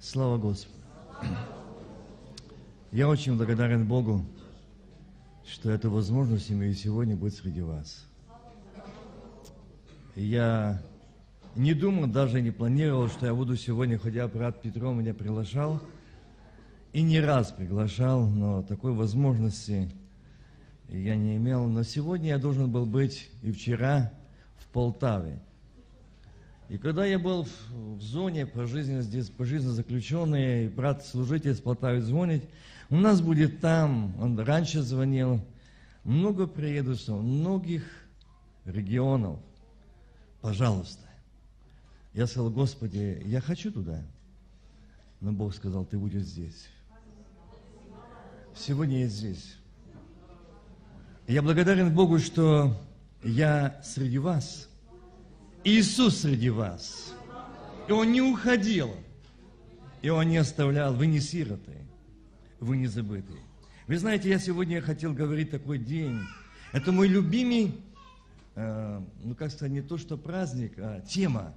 Слава Господу. Я очень благодарен Богу, что эту возможность имею сегодня быть среди вас. Я не думал, даже не планировал, что я буду сегодня, хотя брат Петро меня приглашал, и не раз приглашал, но такой возможности я не имел. Но сегодня я должен был быть и вчера в Полтаве. И когда я был в, в зоне по жизни здесь, по жизни заключенный, и брат служитель с Полтавы звонит, у нас будет там, он раньше звонил, много приедут, многих регионов. Пожалуйста. Я сказал, Господи, я хочу туда. Но Бог сказал, ты будешь здесь. Сегодня я здесь. Я благодарен Богу, что я среди вас – Иисус среди вас. И Он не уходил. И Он не оставлял. Вы не сироты. Вы не забыты. Вы знаете, я сегодня хотел говорить такой день. Это мой любимый, э, ну как сказать, не то что праздник, а тема,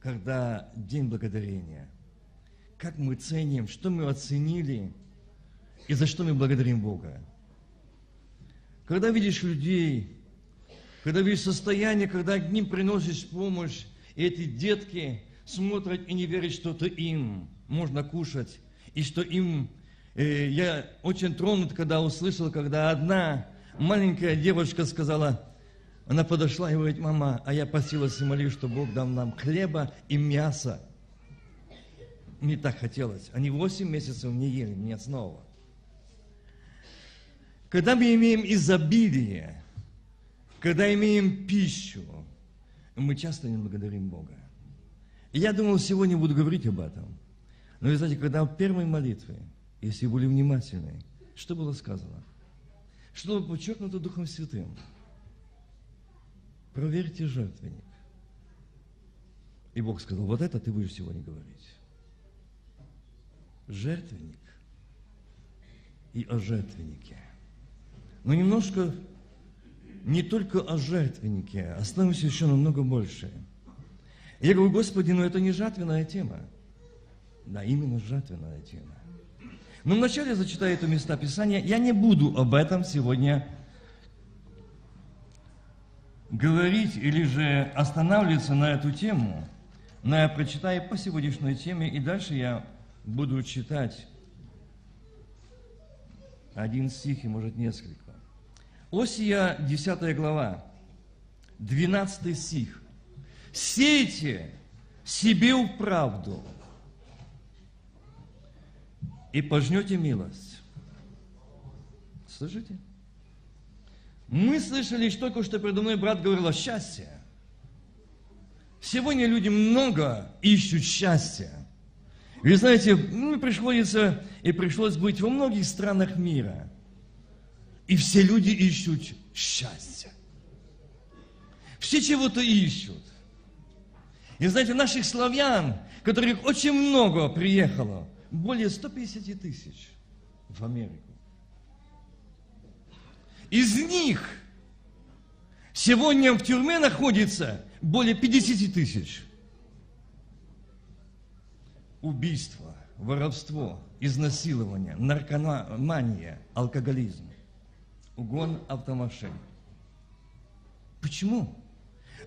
когда День Благодарения. Как мы ценим, что мы оценили и за что мы благодарим Бога. Когда видишь людей, когда видишь состояние, когда к ним приносишь помощь, и эти детки смотрят и не верят, что это им можно кушать, и что им... Э, я очень тронут, когда услышал, когда одна маленькая девочка сказала, она подошла и говорит, мама, а я просилась и молилась, что Бог дал нам хлеба и мяса. Мне так хотелось. Они 8 месяцев не ели, не снова. Когда мы имеем изобилие, когда имеем пищу, мы часто не благодарим Бога. Я думал, сегодня буду говорить об этом. Но вы знаете, когда в первой молитве, если были внимательны, что было сказано? Что было подчеркнуто Духом Святым? Проверьте жертвенник. И Бог сказал, вот это ты будешь сегодня говорить. Жертвенник и о жертвеннике. Но немножко не только о жертвеннике, остановимся еще намного больше. Я говорю, Господи, но это не жатвенная тема. Да, именно жатвенная тема. Но вначале я зачитаю это места Писания. Я не буду об этом сегодня говорить или же останавливаться на эту тему. Но я прочитаю по сегодняшней теме, и дальше я буду читать один стих и, может, несколько. Осия, 10 глава, 12 стих. «Сейте себе в правду, и пожнете милость». Слышите? Мы слышали только что передо мной брат говорил о счастье. Сегодня люди много ищут счастья. Вы знаете, мне приходится и пришлось быть во многих странах мира – и все люди ищут счастья. Все чего-то ищут. И знаете, наших славян, которых очень много приехало, более 150 тысяч в Америку. Из них сегодня в тюрьме находится более 50 тысяч. Убийство, воровство, изнасилование, наркомания, алкоголизм угон автомашин. Почему?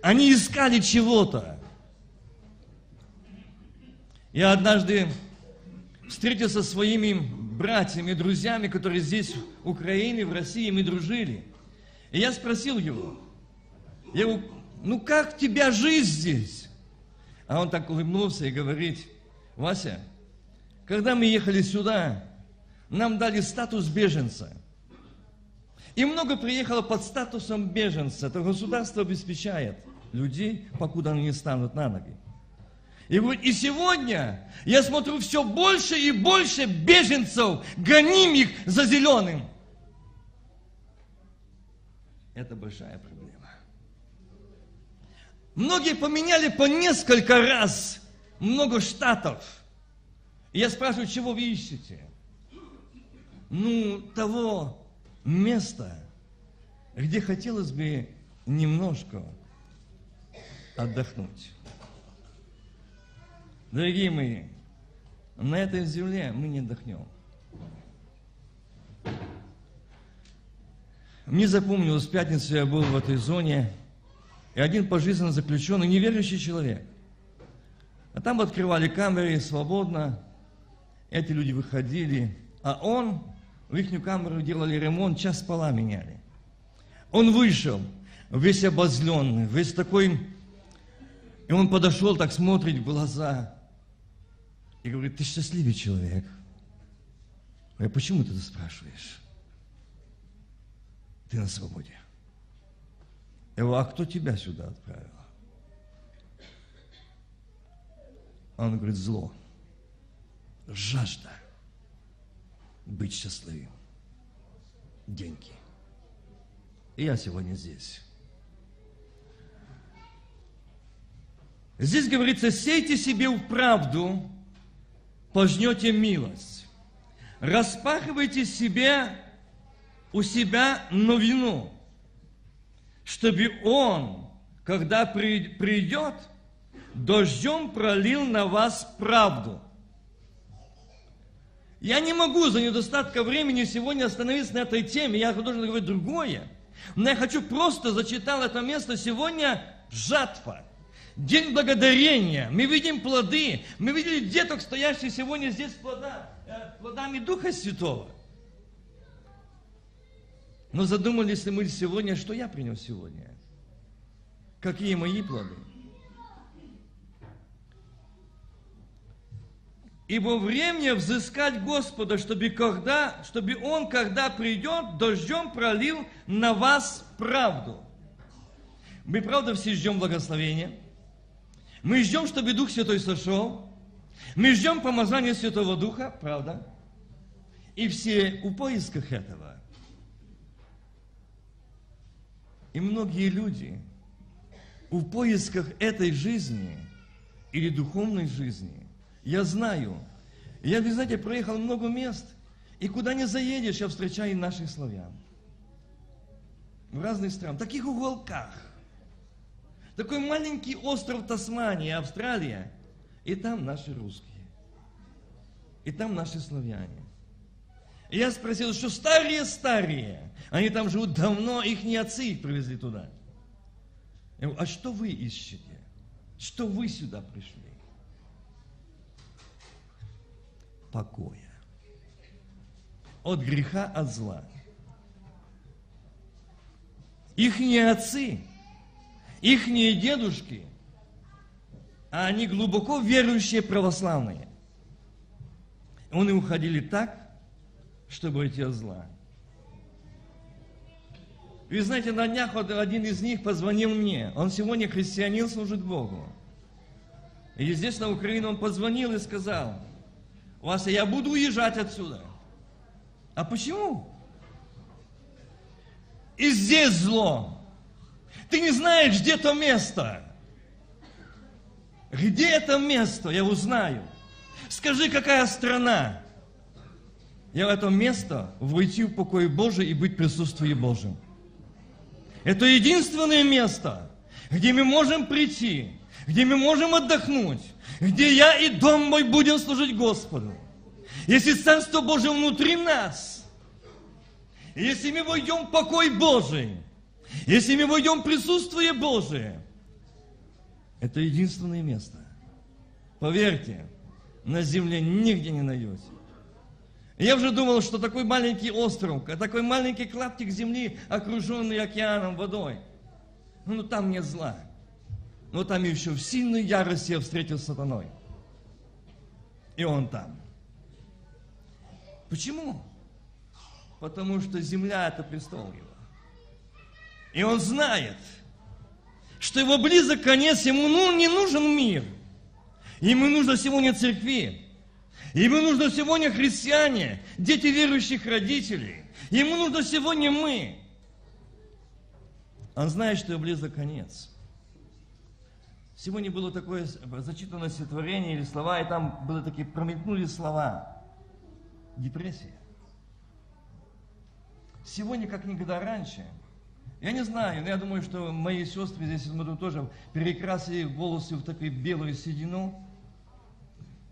Они искали чего-то. Я однажды встретился со своими братьями, друзьями, которые здесь, в Украине, в России, мы дружили. И я спросил его, я говорю, ну как тебя жизнь здесь? А он так улыбнулся и говорит, Вася, когда мы ехали сюда, нам дали статус беженца – и много приехало под статусом беженца. Это государство обеспечает людей, покуда они не станут на ноги. И, и сегодня я смотрю все больше и больше беженцев, гоним их за зеленым. Это большая проблема. Многие поменяли по несколько раз много штатов. И я спрашиваю, чего вы ищете? Ну, того, место, где хотелось бы немножко отдохнуть. Дорогие мои, на этой земле мы не отдохнем. Мне запомнилось, в пятницу я был в этой зоне, и один пожизненно заключенный, неверующий человек. А там открывали камеры свободно, эти люди выходили, а он, в их камеру делали ремонт, час пола меняли. Он вышел, весь обозленный, весь такой, и он подошел, так смотрит в глаза, и говорит, ты счастливый человек. Я почему ты это спрашиваешь? Ты на свободе. Я говорю, а кто тебя сюда отправил? Он говорит, зло, жажда быть счастливым, деньги. И я сегодня здесь. Здесь говорится, сейте себе в правду, пожнете милость. Распахивайте себе у себя новину, чтобы он, когда придет, дождем пролил на вас правду. Я не могу за недостатка времени сегодня остановиться на этой теме, я должен говорить другое. Но я хочу просто зачитал это место сегодня жатва. День благодарения. Мы видим плоды. Мы видели деток, стоящих сегодня здесь плода, э, плодами Духа Святого. Но задумались ли мы сегодня, что я принес сегодня? Какие мои плоды? Ибо время взыскать Господа, чтобы, когда, чтобы Он, когда придет, дождем пролил на вас правду. Мы, правда, все ждем благословения. Мы ждем, чтобы Дух Святой сошел. Мы ждем помазания Святого Духа, правда? И все у поисках этого. И многие люди в поисках этой жизни или духовной жизни, я знаю, я, вы знаете, проехал много мест, и куда не заедешь, я встречаю наших славян. В разных странах, в таких уголках. Такой маленький остров Тасмания, Австралия, и там наши русские. И там наши славяне. И я спросил, что старые-старые, они там живут давно, их не отцы их привезли туда. Я говорю, а что вы ищете? Что вы сюда пришли? Покоя. От греха, от зла. Ихние отцы, ихние дедушки, а они глубоко верующие православные. Они уходили так, чтобы идти от зла. Вы знаете, на днях вот один из них позвонил мне. Он сегодня христианин, служит Богу. И здесь на Украину он позвонил и сказал, Вася, я буду уезжать отсюда. А почему? И здесь зло. Ты не знаешь, где то место. Где это место, я узнаю. Скажи, какая страна. Я в это место войти в покой Божий и быть в присутствии Божьем. Это единственное место, где мы можем прийти, где мы можем отдохнуть, где я и дом мой будем служить Господу. Если Царство Божие внутри нас, если мы войдем в покой Божий, если мы войдем в присутствие Божие, это единственное место. Поверьте, на земле нигде не найдете. Я уже думал, что такой маленький остров, такой маленький клаптик земли, окруженный океаном, водой, ну там нет зла. Но там еще в сильной ярости я встретил с сатаной. И он там. Почему? Потому что земля – это престол его. И он знает, что его близок конец, ему ну, не нужен мир. Ему нужно сегодня церкви. Ему нужно сегодня христиане, дети верующих родителей. Ему нужно сегодня мы. Он знает, что близок конец. Сегодня было такое зачитанное стихотворение или слова, и там были такие, промелькнули слова. Депрессия. Сегодня, как никогда раньше, я не знаю, но я думаю, что мои сестры здесь смотрю тоже перекрасили волосы в такую белую седину,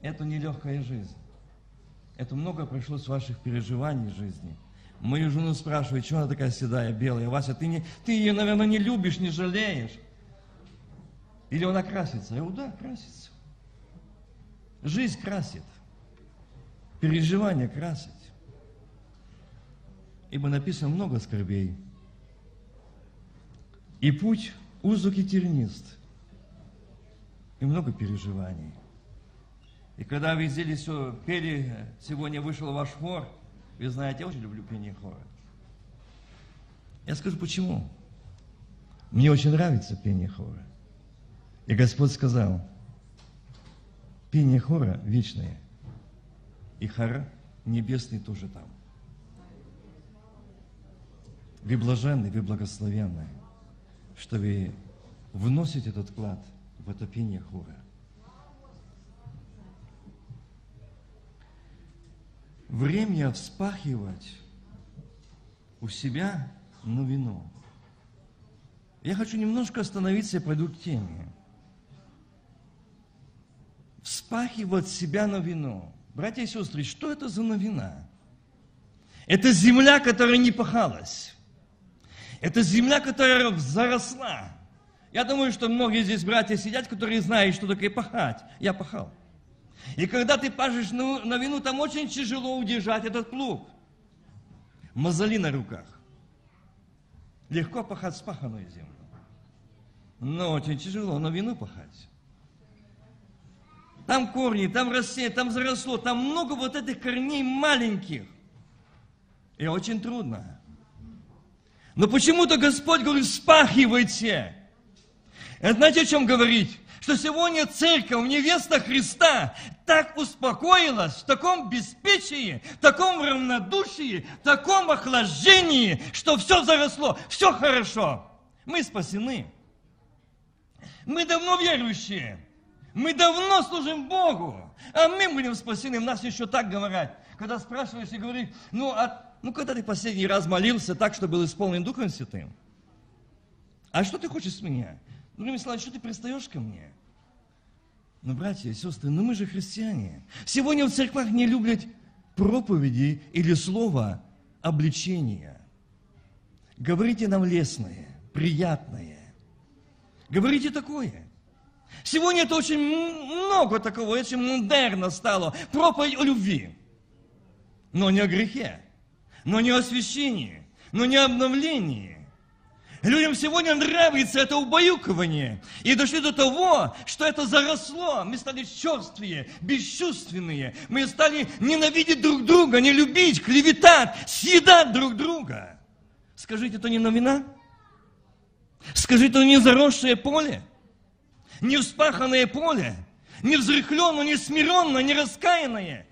Это нелегкая жизнь. Это много пришлось ваших переживаний в жизни. Мою жену спрашивают, что она такая седая, белая. Вася, ты, не, ты ее, наверное, не любишь, не жалеешь. Или она красится? Я говорю, да, красится. Жизнь красит. Переживания красит. Ибо написано много скорбей. И путь узок и тернист. И много переживаний. И когда вы здесь все пели, сегодня вышел ваш хор, вы знаете, я очень люблю пение хора. Я скажу, почему. Мне очень нравится пение хора. И Господь сказал, пение хора вечное, и хор небесный тоже там. Вы блаженны, вы благословенны, что вы вносите этот вклад в это пение хора. время вспахивать у себя новину. Я хочу немножко остановиться и пойду к теме. Вспахивать себя на вино. Братья и сестры, что это за новина? Это земля, которая не пахалась. Это земля, которая заросла. Я думаю, что многие здесь братья сидят, которые знают, что такое пахать. Я пахал. И когда ты пашешь на, на вину, там очень тяжело удержать этот плуг. Мозоли на руках. Легко пахать спаханную землю. Но очень тяжело на вину пахать. Там корни, там растение, там заросло, там много вот этих корней маленьких. И очень трудно. Но почему-то Господь говорит, спахивайте. Это знаете, о чем говорить? что сегодня церковь, невеста Христа, так успокоилась в таком беспечии, в таком равнодушии, в таком охлаждении, что все заросло, все хорошо. Мы спасены. Мы давно верующие. Мы давно служим Богу. А мы будем спасены. Нас еще так говорят. Когда спрашиваешь и говоришь, ну, а, ну когда ты последний раз молился так, что был исполнен Духом Святым? А что ты хочешь с меня? Другими словами, что ты пристаешь ко мне? Ну, братья и сестры, ну мы же христиане. Сегодня в церквах не любят проповеди или слова обличения. Говорите нам лестное, приятное. Говорите такое. Сегодня это очень много такого, очень модерно стало. Проповедь о любви. Но не о грехе, но не о освящении, но не о обновлении, Людям сегодня нравится это убаюкивание. И дошли до того, что это заросло. Мы стали черствые, бесчувственные. Мы стали ненавидеть друг друга, не любить, клеветать, съедать друг друга. Скажите, это не новина? Скажите, это не заросшее поле? Не вспаханное поле? Не взрыхленное, не смиренное, не раскаянное?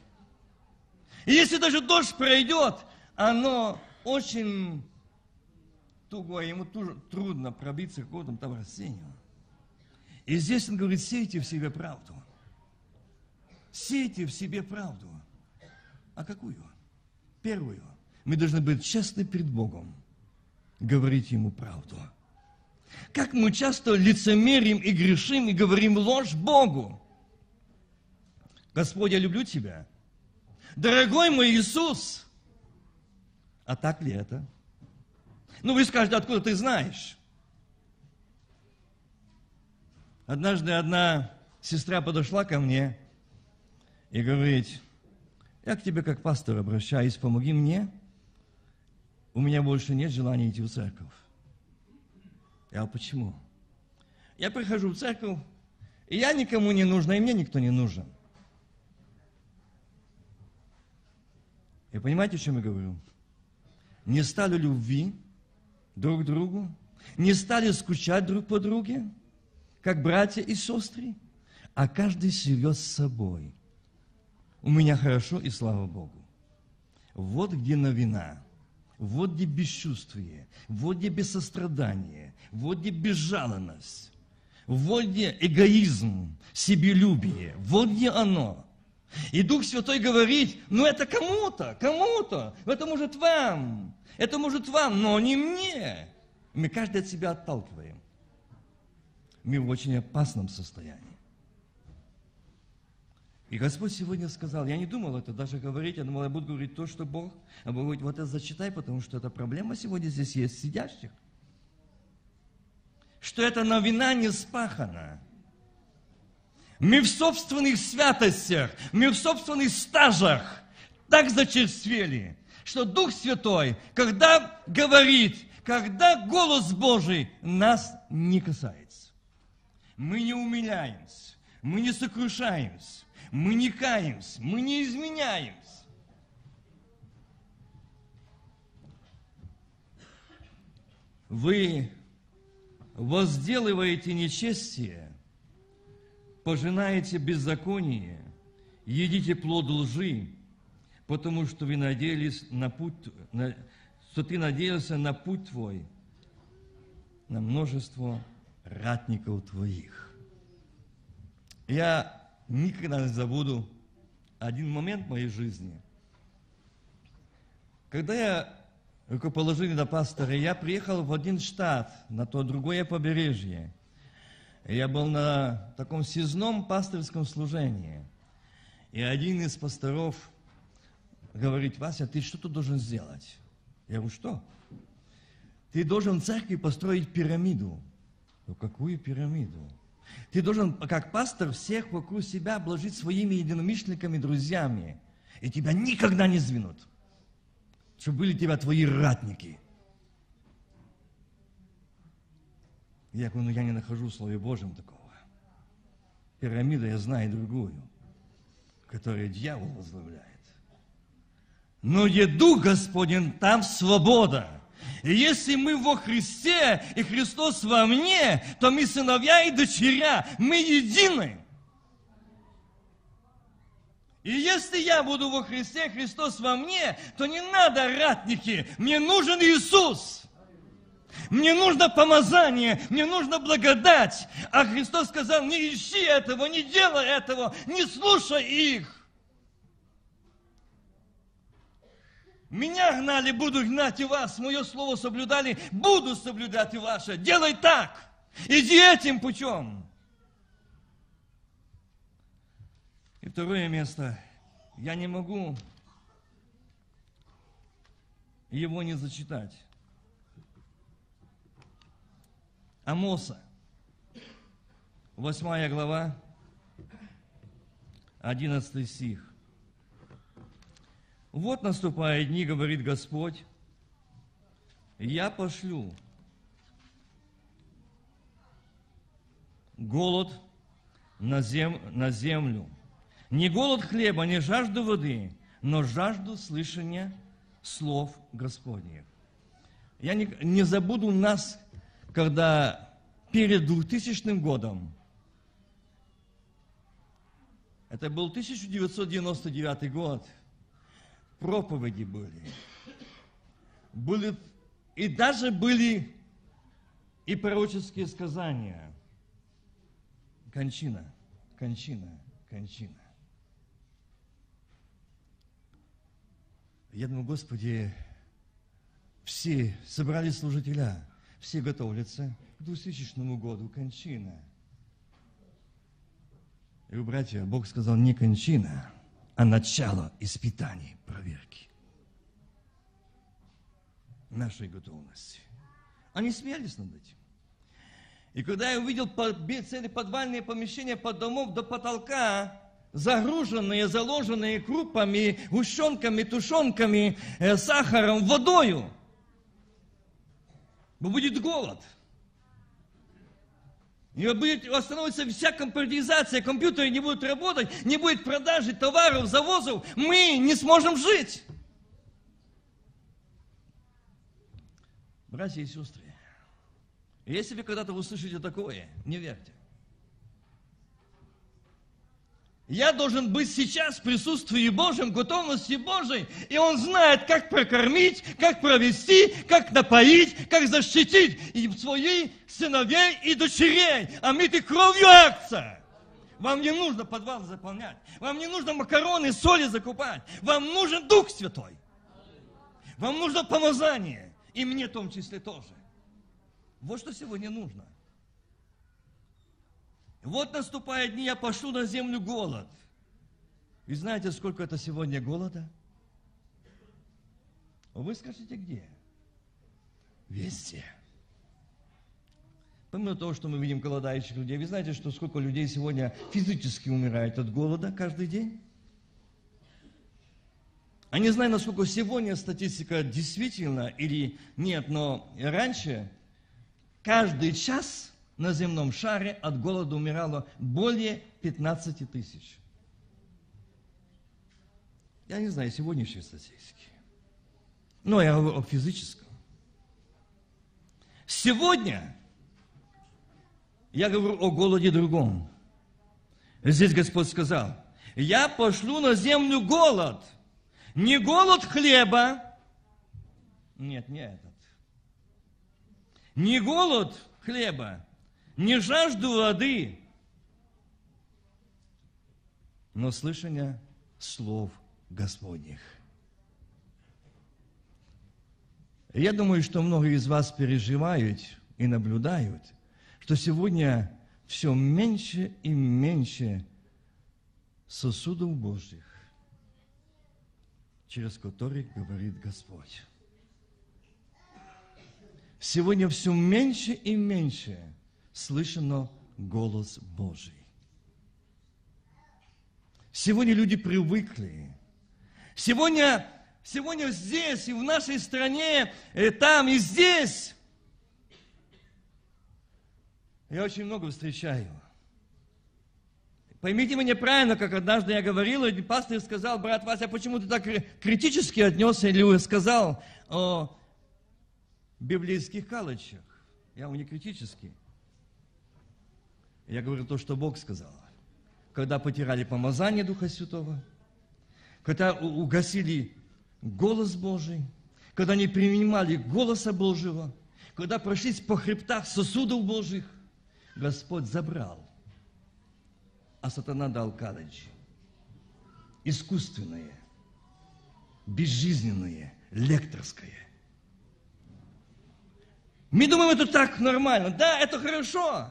И если даже дождь пройдет, оно очень туго, ему тоже трудно пробиться к какому-то там растению. И здесь он говорит, сейте в себе правду. Сейте в себе правду. А какую? Первую. Мы должны быть честны перед Богом, говорить Ему правду. Как мы часто лицемерим и грешим и говорим ложь Богу. Господь, я люблю Тебя. Дорогой мой Иисус. А так ли это? Ну, вы скажете, откуда ты знаешь? Однажды одна сестра подошла ко мне и говорит, я к тебе как пастор обращаюсь, помоги мне. У меня больше нет желания идти в церковь. Я говорю, почему? Я прихожу в церковь, и я никому не нужна, и мне никто не нужен. И понимаете, о чем я говорю? Не стало любви, друг другу, не стали скучать друг по друге, как братья и сестры, а каждый живет с собой. У меня хорошо, и слава Богу. Вот где новина, вот где бесчувствие, вот где бессострадание, вот где безжалостность, вот где эгоизм, себелюбие, вот где оно. И Дух Святой говорит, ну это кому-то, кому-то, это может вам, это может вам, но не мне. Мы каждый от себя отталкиваем. Мы в очень опасном состоянии. И Господь сегодня сказал, я не думал это даже говорить, я думал, я буду говорить то, что Бог, а Бог говорит, вот это зачитай, потому что эта проблема сегодня здесь есть сидящих. Что эта новина не спахана. Мы в собственных святостях, мы в собственных стажах так зачерствели, что Дух Святой, когда говорит, когда голос Божий нас не касается. Мы не умиляемся, мы не сокрушаемся, мы не каемся, мы не изменяемся. Вы возделываете нечестие, пожинаете беззаконие, едите плод лжи, потому что вы надеялись на путь, на, что ты надеялся на путь твой, на множество ратников твоих. Я никогда не забуду один момент в моей жизни. Когда я рукоположили пастора, я приехал в один штат, на то другое побережье. Я был на таком сезном пасторском служении. И один из пасторов говорит, Вася, ты что тут должен сделать? Я говорю, что? Ты должен в церкви построить пирамиду. Ну, какую пирамиду? Ты должен, как пастор, всех вокруг себя обложить своими единомышленниками, друзьями. И тебя никогда не сдвинут. Чтобы были тебя твои ратники. Я говорю, ну я не нахожу в Слове Божьем такого. Пирамида, я знаю другую, которую дьявол возглавляет. Но где Дух Господень, там свобода. И если мы во Христе, и Христос во мне, то мы сыновья и дочеря, мы едины. И если я буду во Христе, Христос во мне, то не надо ратники, мне нужен Иисус. Мне нужно помазание, мне нужно благодать. А Христос сказал, не ищи этого, не делай этого, не слушай их. Меня гнали, буду гнать и вас. Мое слово соблюдали, буду соблюдать и ваше. Делай так. Иди этим путем. И второе место. Я не могу его не зачитать. Амоса, восьмая глава, одиннадцатый стих. Вот наступают дни, говорит Господь, я пошлю голод на, зем, на землю. Не голод хлеба, не жажду воды, но жажду слышания слов Господних. Я не, не забуду нас, когда перед 2000 годом, это был 1999 год, проповеди были. были и даже были и пророческие сказания. Кончина, кончина, кончина. Я думаю, Господи, все собрались служителя, все готовятся к 2000 году, кончина. И, братья, Бог сказал, не кончина, а начало испытаний, проверки нашей готовности. Они смеялись над этим. И когда я увидел цели подвальные помещения под домов до потолка, загруженные, заложенные крупами, гущенками, тушенками, э, сахаром, водою, будет голод – и будет остановится вся компьютеризация, компьютеры не будут работать, не будет продажи товаров, завозов, мы не сможем жить. Братья и сестры, если вы когда-то услышите такое, не верьте. Я должен быть сейчас в присутствии Божьем, готовности Божьей, и Он знает, как прокормить, как провести, как напоить, как защитить и своих сыновей и дочерей, а мы ты кровью акция. Вам не нужно подвал заполнять, вам не нужно макароны, соли закупать, вам нужен Дух Святой. Вам нужно помазание, и мне в том числе тоже. Вот что сегодня нужно – вот наступают дни, я пошлю на землю голод. И знаете, сколько это сегодня голода? Вы скажете, где? Везде. Помимо того, что мы видим голодающих людей, вы знаете, что сколько людей сегодня физически умирает от голода каждый день? А не знаю, насколько сегодня статистика действительно или нет, но раньше каждый час на земном шаре от голода умирало более 15 тысяч. Я не знаю сегодняшней статистики. Но я говорю о физическом. Сегодня я говорю о голоде другом. Здесь Господь сказал, я пошлю на землю голод – не голод хлеба. Нет, не этот. Не голод хлеба, не жажду воды, но слышание слов Господних. Я думаю, что многие из вас переживают и наблюдают, что сегодня все меньше и меньше сосудов Божьих через который говорит Господь. Сегодня все меньше и меньше слышно голос Божий. Сегодня люди привыкли. Сегодня, сегодня здесь и в нашей стране, и там и здесь. Я очень много встречаю Поймите меня правильно, как однажды я говорил, и пастор сказал, брат Вася, почему ты так критически отнесся или сказал о библейских калачах? Я не критически. Я говорю то, что Бог сказал. Когда потеряли помазание Духа Святого, когда угасили голос Божий, когда не принимали голоса Божьего, когда прошлись по хребтах сосудов Божьих, Господь забрал а сатана дал кадыч. Искусственное, безжизненное, лекторское. Мы думаем, это так нормально. Да, это хорошо.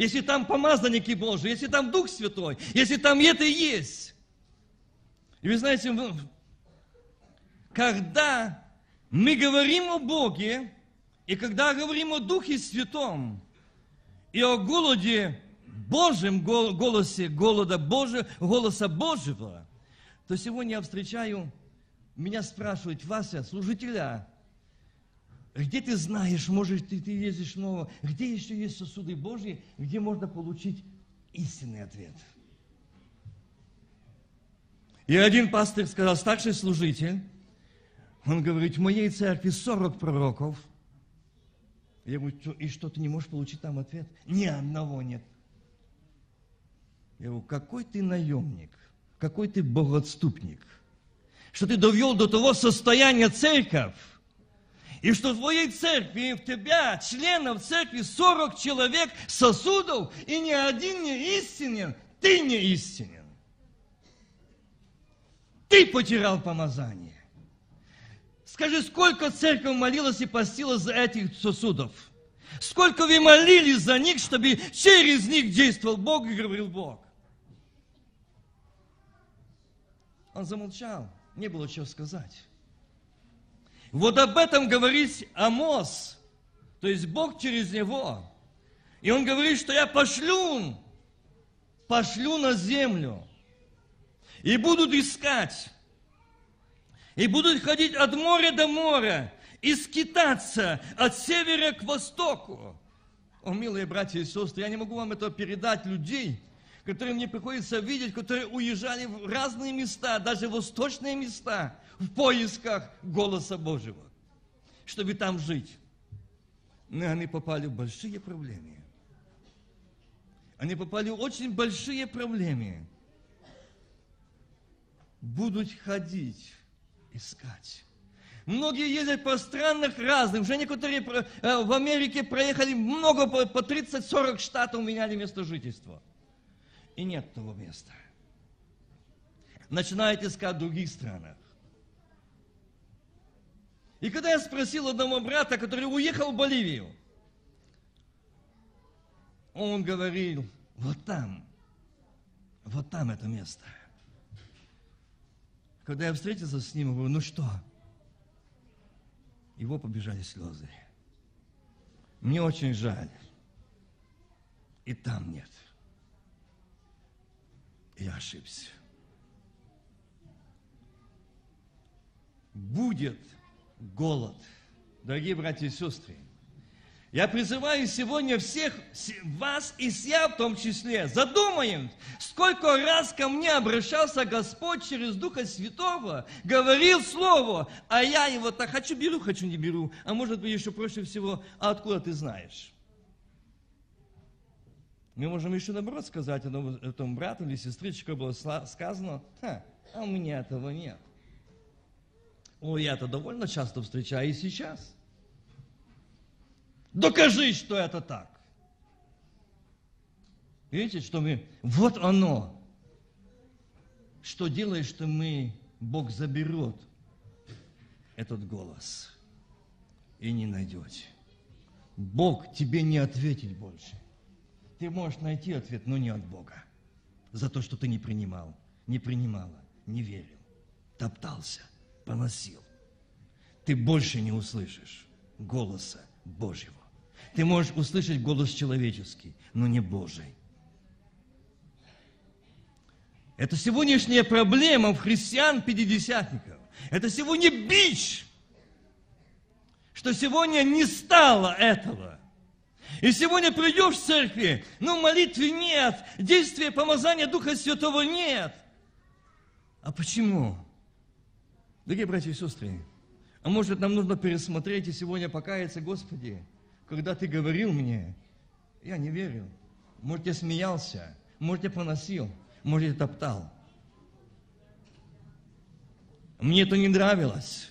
Если там помазанники Божьи, если там Дух Святой, если там это есть. И вы знаете, когда мы говорим о Боге, и когда говорим о Духе Святом, и о голоде Божьем голосе, голода Божьего, голоса Божьего, то сегодня я встречаю, меня спрашивают, Вася, служителя, где ты знаешь, может, ты, ты ездишь снова, где еще есть сосуды Божьи, где можно получить истинный ответ? И один пастор сказал, старший служитель, он говорит, в моей церкви 40 пророков. Я говорю, и что, ты не можешь получить там ответ? Ни одного нет. Я говорю, какой ты наемник, какой ты богоотступник, что ты довел до того состояния церковь, и что в твоей церкви, в тебя, членов церкви, 40 человек сосудов, и ни один не истинен, ты не истинен. Ты потерял помазание. Скажи, сколько церковь молилась и постила за этих сосудов? Сколько вы молились за них, чтобы через них действовал Бог и говорил Бог? Он замолчал, не было чего сказать. Вот об этом говорит Амос, то есть Бог через него. И он говорит, что я пошлю, пошлю на землю, и будут искать, и будут ходить от моря до моря, и скитаться от севера к востоку. О, милые братья и сестры, я не могу вам это передать людей, которые мне приходится видеть, которые уезжали в разные места, даже восточные места, в поисках голоса Божьего, чтобы там жить. Но они попали в большие проблемы. Они попали в очень большие проблемы. Будут ходить, искать. Многие ездят по странных разных. Уже некоторые э, в Америке проехали много, по 30-40 штатов меняли место жительства и нет того места. Начинает искать в других странах. И когда я спросил одного брата, который уехал в Боливию, он говорил, вот там, вот там это место. когда я встретился с ним, говорю, ну что? Его побежали слезы. Мне очень жаль. И там нет. Я ошибся. Будет голод. Дорогие братья и сестры, я призываю сегодня всех вас и себя в том числе, задумаем, сколько раз ко мне обращался Господь через Духа Святого, говорил Слово, а я его так хочу беру, хочу не беру, а может быть еще проще всего, а откуда ты знаешь? Мы можем еще наоборот сказать этому, брату или сестричке, было сказано, а у меня этого нет. О, я это довольно часто встречаю и сейчас – Докажи, что это так. Видите, что мы... Вот оно. Что делает, что мы... Бог заберет этот голос и не найдете. Бог тебе не ответит больше. Ты можешь найти ответ, но не от Бога. За то, что ты не принимал, не принимала, не верил, топтался, поносил. Ты больше не услышишь голоса Божьего. Ты можешь услышать голос человеческий, но не Божий. Это сегодняшняя проблема в христиан-пятидесятников. Это сегодня бич, что сегодня не стало этого. И сегодня придешь в церкви, но молитвы нет, действия помазания Духа Святого нет. А почему? Дорогие братья и сестры, а может нам нужно пересмотреть и сегодня покаяться, Господи, когда ты говорил мне, я не верил. Может, я смеялся, может, я поносил, может, я топтал. Мне это не нравилось.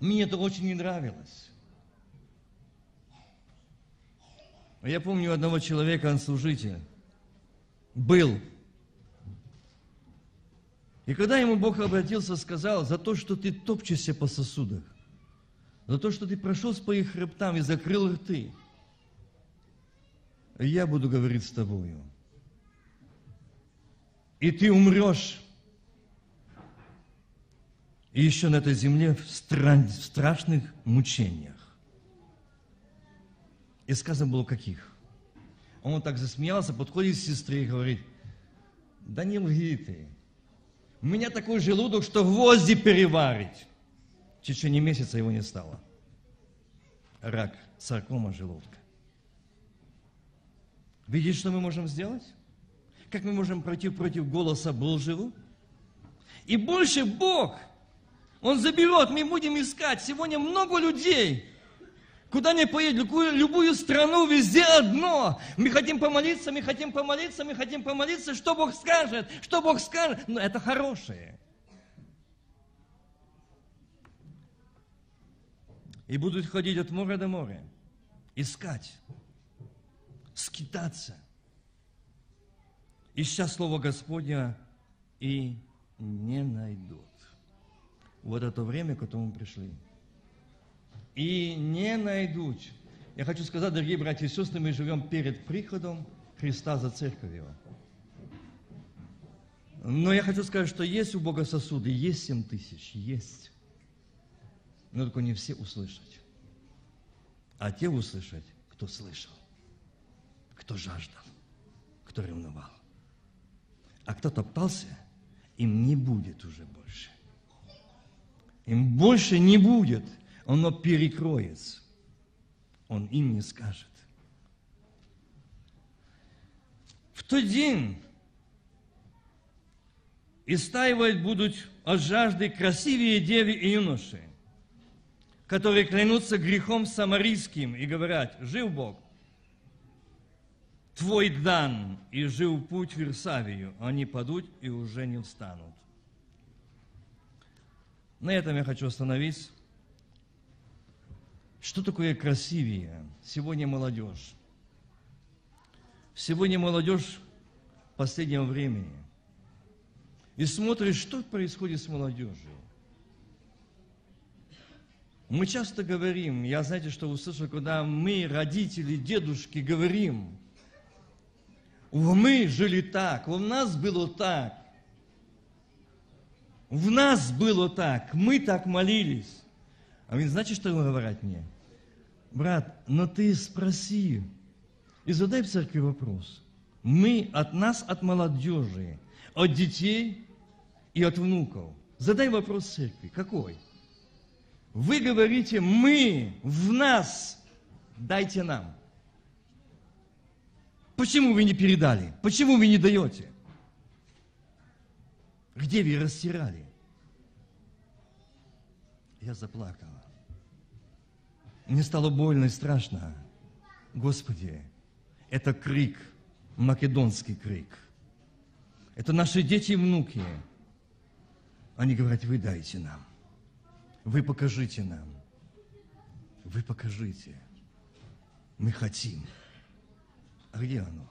Мне это очень не нравилось. Я помню одного человека, он служитель, был. И когда ему Бог обратился, сказал, за то, что ты топчешься по сосудах, за то, что ты прошел по их хребтам и закрыл рты. Я буду говорить с тобою. И ты умрешь. И еще на этой земле в, стран, в страшных мучениях. И сказано было, каких? Он так засмеялся, подходит к сестре и говорит, да не лги ты. У меня такой желудок, что гвозди переварить. В течение месяца его не стало. Рак, саркома желудка. Видите, что мы можем сделать? Как мы можем пройти против голоса Божьего? И больше Бог, Он заберет, мы будем искать. Сегодня много людей, Куда ни поедет, любую, любую страну, везде одно. Мы хотим помолиться, мы хотим помолиться, мы хотим помолиться. Что Бог скажет? Что Бог скажет? Но это хорошее. и будут ходить от моря до моря, искать, скитаться, ища Слово Господня, и не найдут. Вот это время, к которому пришли. И не найдут. Я хочу сказать, дорогие братья и сестры, мы живем перед приходом Христа за церковью. Но я хочу сказать, что есть у Бога сосуды, есть семь тысяч, есть но только не все услышать. А те услышать, кто слышал, кто жаждал, кто ревновал. А кто топтался, им не будет уже больше. Им больше не будет. Оно перекроется. Он им не скажет. В тот день истаивать будут от жажды красивее деви и юноши – которые клянутся грехом самарийским и говорят, жив Бог, твой дан, и жив путь в Версавию, они падут и уже не встанут. На этом я хочу остановиться. Что такое красивее? Сегодня молодежь. Сегодня молодежь последнего времени. И смотришь, что происходит с молодежью. Мы часто говорим, я знаете, что услышал, когда мы, родители, дедушки, говорим, мы жили так, у нас было так. В нас было так, мы так молились. А вы знаете, что ему говорят мне? Брат, но ты спроси и задай в церкви вопрос. Мы от нас, от молодежи, от детей и от внуков. Задай вопрос церкви. Какой? Вы говорите, мы, в нас, дайте нам. Почему вы не передали? Почему вы не даете? Где вы растирали? Я заплакала. Мне стало больно и страшно. Господи, это крик, македонский крик. Это наши дети и внуки. Они говорят, вы дайте нам. Вы покажите нам. Вы покажите. Мы хотим. А где оно?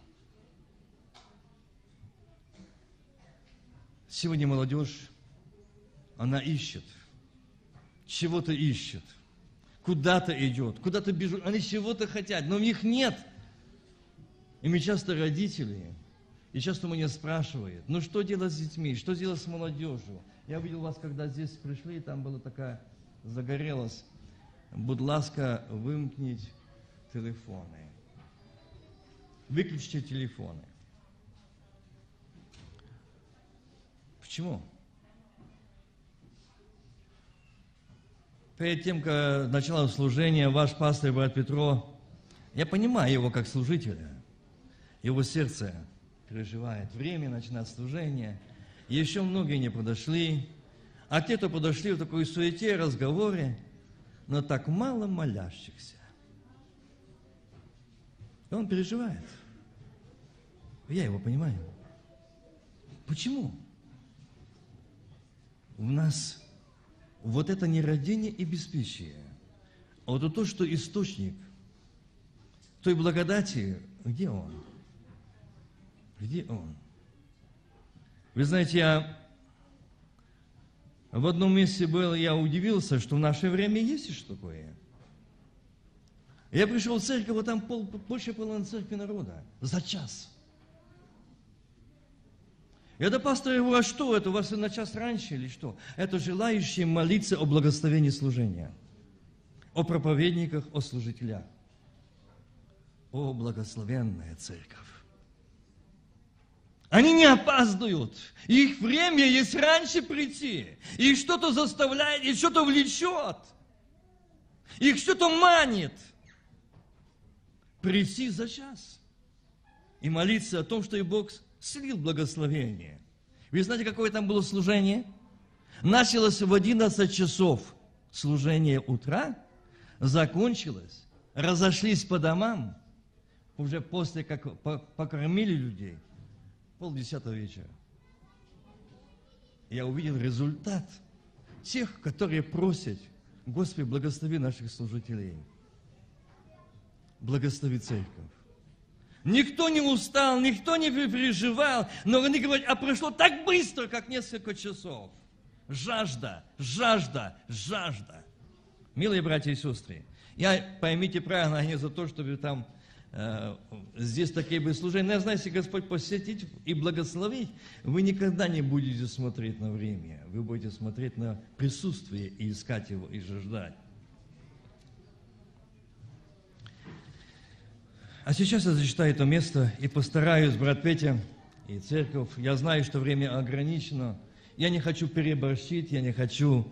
Сегодня молодежь, она ищет, чего-то ищет, куда-то идет, куда-то бежит, они чего-то хотят, но у них нет. И мы часто родители, и часто меня спрашивают, ну что делать с детьми, что делать с молодежью? Я увидел вас, когда здесь пришли, там была такая, загорелась, будь ласка, вымкнуть телефоны. Выключите телефоны. Почему? Перед тем, как начало служение, ваш пастор, брат Петро, я понимаю его как служителя. Его сердце переживает время, начинает служение. Еще многие не подошли. А те, кто подошли в такой суете, разговоре, но так мало молящихся. И он переживает. Я его понимаю. Почему? У нас вот это не родение и беспечие, а вот то, что источник той благодати, где он? Где он? Вы знаете, я в одном месте был, я удивился, что в наше время есть что такое. Я пришел в церковь, вот там пол, больше половины церкви народа за час. Я до пастора говорю, а что это, у вас на час раньше или что? Это желающие молиться о благословении служения, о проповедниках, о служителях. О, благословенная церковь. Они не опаздывают. Их время есть раньше прийти. Их что-то заставляет, их что-то влечет. Их что-то манит. Прийти за час. И молиться о том, что и Бог слил благословение. Вы знаете, какое там было служение? Началось в 11 часов служение утра, закончилось, разошлись по домам, уже после как покормили людей, полдесятого вечера. Я увидел результат тех, которые просят, Господи, благослови наших служителей. Благослови церковь. Никто не устал, никто не переживал, но они говорят, а прошло так быстро, как несколько часов. Жажда, жажда, жажда. Милые братья и сестры, я, поймите правильно, не за то, чтобы там э, здесь такие бы служения. Но знаю, если Господь посетить и благословить, вы никогда не будете смотреть на время. Вы будете смотреть на присутствие и искать его, и жаждать. А сейчас я зачитаю это место и постараюсь, брат Петя и церковь. Я знаю, что время ограничено. Я не хочу переборщить, я не хочу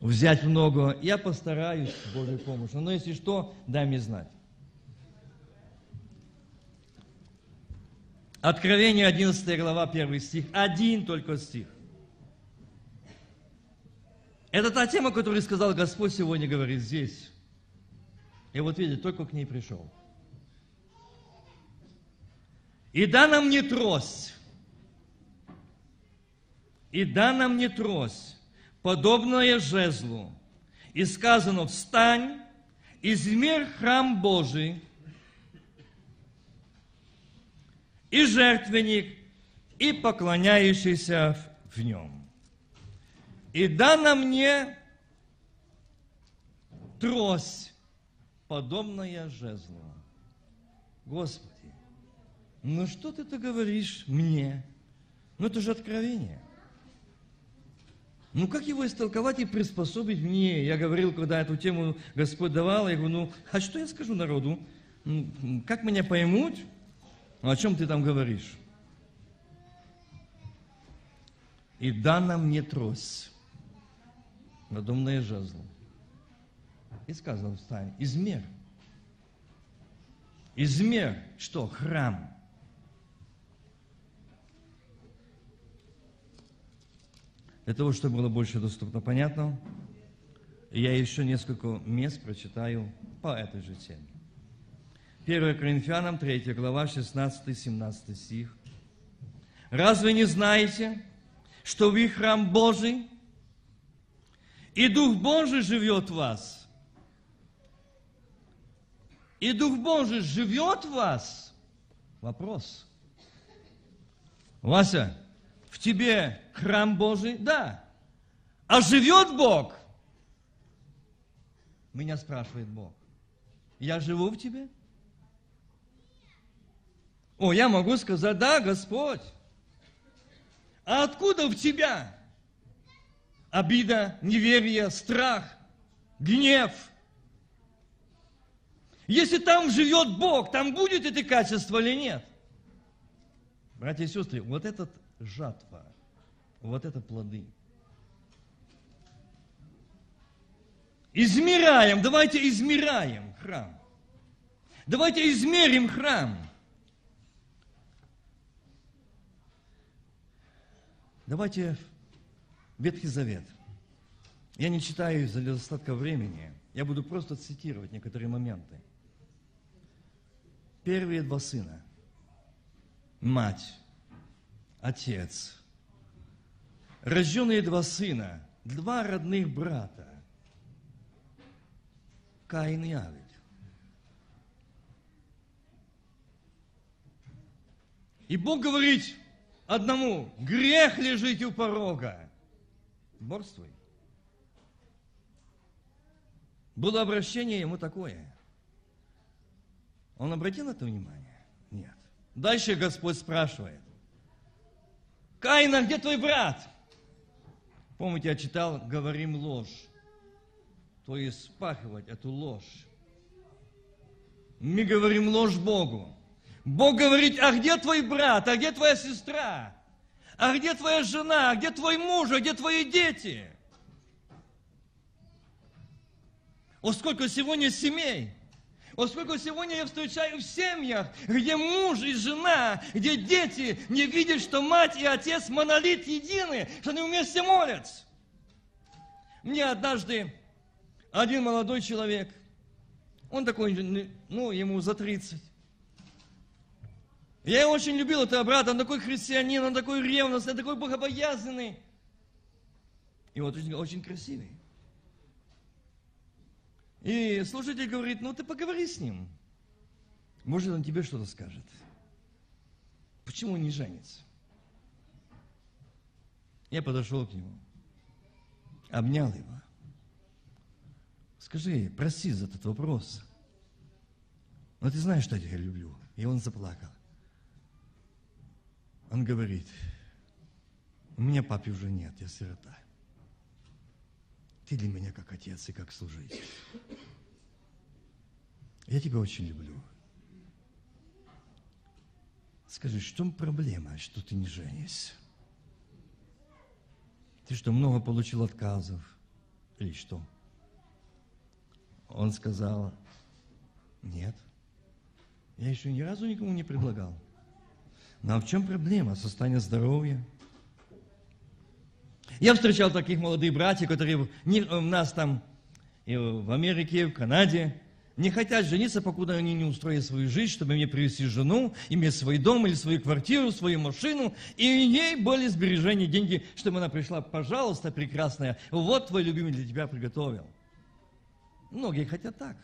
взять много. Я постараюсь с Божьей помощью. Но если что, дай мне знать. Откровение 11 глава, 1 стих. Один только стих. Это та тема, которую сказал Господь сегодня, говорит здесь. И вот видите, только к ней пришел. И дана мне трость, и дана мне трость, подобная жезлу, и сказано, встань, измерь храм Божий, и жертвенник, и поклоняющийся в нем. И дана мне трость, подобная жезлу. Господи, ну что ты это говоришь мне? Ну это же откровение. Ну, как его истолковать и приспособить мне? Я говорил, когда эту тему Господь давал, я говорю, ну, а что я скажу народу? Ну, как меня поймут? О чем ты там говоришь? И дана мне трость, надомная жезл. И сказано, встань, измер. Измер, что? Храм. Для того, чтобы было больше доступно понятно, я еще несколько мест прочитаю по этой же теме. 1 Коринфянам, 3 глава, 16-17 стих. «Разве не знаете, что вы храм Божий, и Дух Божий живет в вас?» И Дух Божий живет в вас? Вопрос. Вася, в тебе храм Божий? Да. А живет Бог? Меня спрашивает Бог. Я живу в тебе? О, я могу сказать, да, Господь. А откуда в тебя обида, неверие, страх, гнев? Если там живет Бог, там будет это качество или нет? Братья и сестры, вот этот жатва, вот это плоды. Измеряем, давайте измеряем храм. Давайте измерим храм. Давайте Ветхий Завет. Я не читаю из-за недостатка времени. Я буду просто цитировать некоторые моменты. Первые два сына. Мать, отец. Рожденные два сына, два родных брата. Каин и Авель. И Бог говорит одному, грех лежит у порога. Борствуй. Было обращение ему такое. Он обратил на это внимание? Нет. Дальше Господь спрашивает. Каина, где твой брат? Помните, я читал, говорим ложь. То есть спахивать эту ложь. Мы говорим ложь Богу. Бог говорит, а где твой брат, а где твоя сестра? А где твоя жена, а где твой муж, а где твои дети? О, сколько сегодня семей, вот сколько сегодня я встречаю в семьях, где муж и жена, где дети не видят, что мать и отец монолит едины, что они вместе молятся. Мне однажды один молодой человек, он такой, ну, ему за 30. Я его очень любил, этого брата, он такой христианин, он такой ревностный, такой богобоязненный. И вот очень, очень красивый. И служитель говорит, ну ты поговори с ним. Может, он тебе что-то скажет. Почему он не женится? Я подошел к нему, обнял его. Скажи, прости за этот вопрос. Но ты знаешь, что я тебя люблю. И он заплакал. Он говорит, у меня папы уже нет, я сирота. Ты для меня как отец и как служитель. Я тебя очень люблю. Скажи, что проблема, что ты не женишься? Ты что, много получил отказов? Или что? Он сказал, нет. Я еще ни разу никому не предлагал. Но а в чем проблема? Состояние здоровья – я встречал таких молодых братьев, которые не, у нас там и в Америке, в Канаде, не хотят жениться, покуда они не устроят свою жизнь, чтобы мне привести жену, иметь свой дом или свою квартиру, свою машину, и у ней были сбережения, деньги, чтобы она пришла, пожалуйста, прекрасная, вот твой любимый для тебя приготовил. Многие хотят так.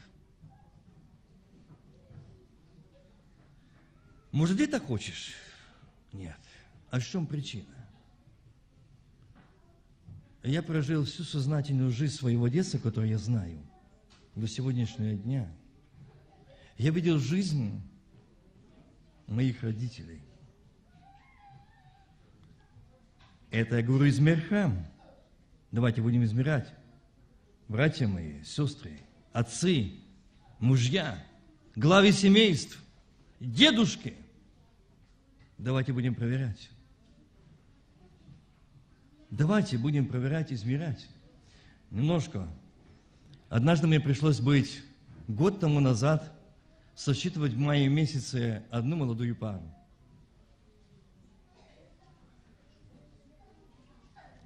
Может, ты так хочешь? Нет. А в чем причина? Я прожил всю сознательную жизнь своего детства, которую я знаю, до сегодняшнего дня. Я видел жизнь моих родителей. Это я говорю из Мерхам. Давайте будем измерять. Братья мои, сестры, отцы, мужья, главы семейств, дедушки. Давайте будем проверять. Давайте будем проверять, измерять. Немножко. Однажды мне пришлось быть год тому назад сосчитывать в мае месяце одну молодую пару.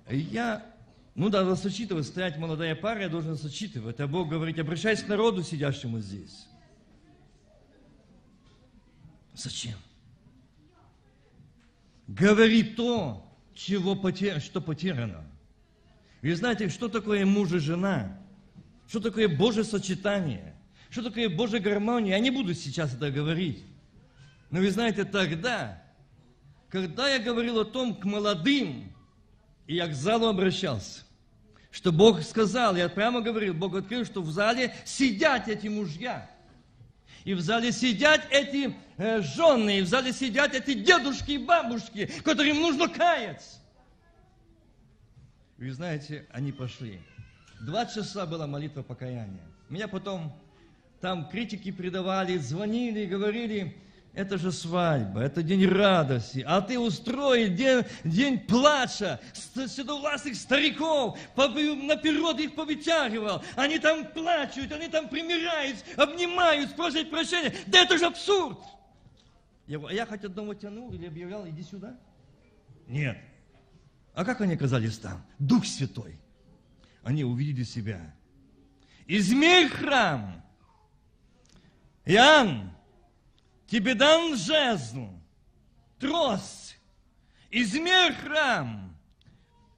Я, ну да, надо сочетывать, стоять молодая пара, я должен сочетывать. А Бог говорит, обращайся к народу, сидящему здесь. Зачем? Говори то, чего потер... что потеряно. Вы знаете, что такое муж и жена? Что такое Божье сочетание? Что такое Божья гармония? Я не буду сейчас это говорить. Но вы знаете, тогда, когда я говорил о том к молодым, и я к залу обращался, что Бог сказал, я прямо говорил, Бог открыл, что в зале сидят эти мужья. И в зале сидят эти э, жены, и в зале сидят эти дедушки и бабушки, которым нужно каяться. Вы знаете, они пошли. Два часа была молитва покаяния. Меня потом там критики предавали, звонили, говорили, это же свадьба, это день радости, а ты устроил день, день плача, седовластых стариков, наперед их повытягивал, они там плачут, они там примиряют, обнимают, просят прощения. Да это же абсурд! Я, я хоть одного тянул или объявлял, иди сюда? Нет. А как они оказались там? Дух Святой. Они увидели себя. Измерь храм. Иоанн, тебе дан жезл, трость, измерь храм,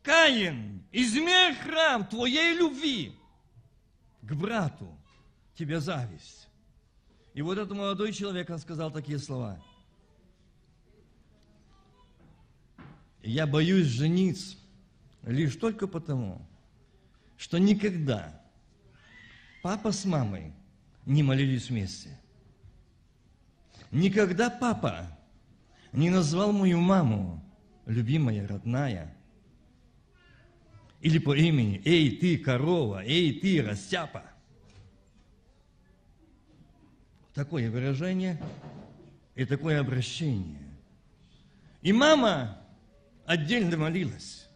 Каин, измерь храм твоей любви к брату, тебе зависть. И вот этот молодой человек, он сказал такие слова. Я боюсь жениться лишь только потому, что никогда папа с мамой не молились вместе – Никогда папа не назвал мою маму любимая, родная. Или по имени, эй, ты корова, эй, ты растяпа. Такое выражение и такое обращение. И мама отдельно молилась.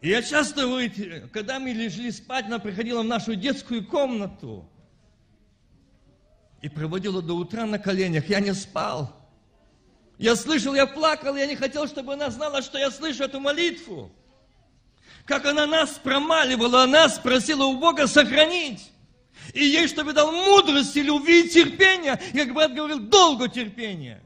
И я часто, когда мы лежали спать, она приходила в нашу детскую комнату – и проводила до утра на коленях. Я не спал. Я слышал, я плакал, я не хотел, чтобы она знала, что я слышу эту молитву. Как она нас промаливала, она просила у Бога сохранить. И ей, чтобы дал мудрость, любви и терпения. И, как брат говорил, долго терпения.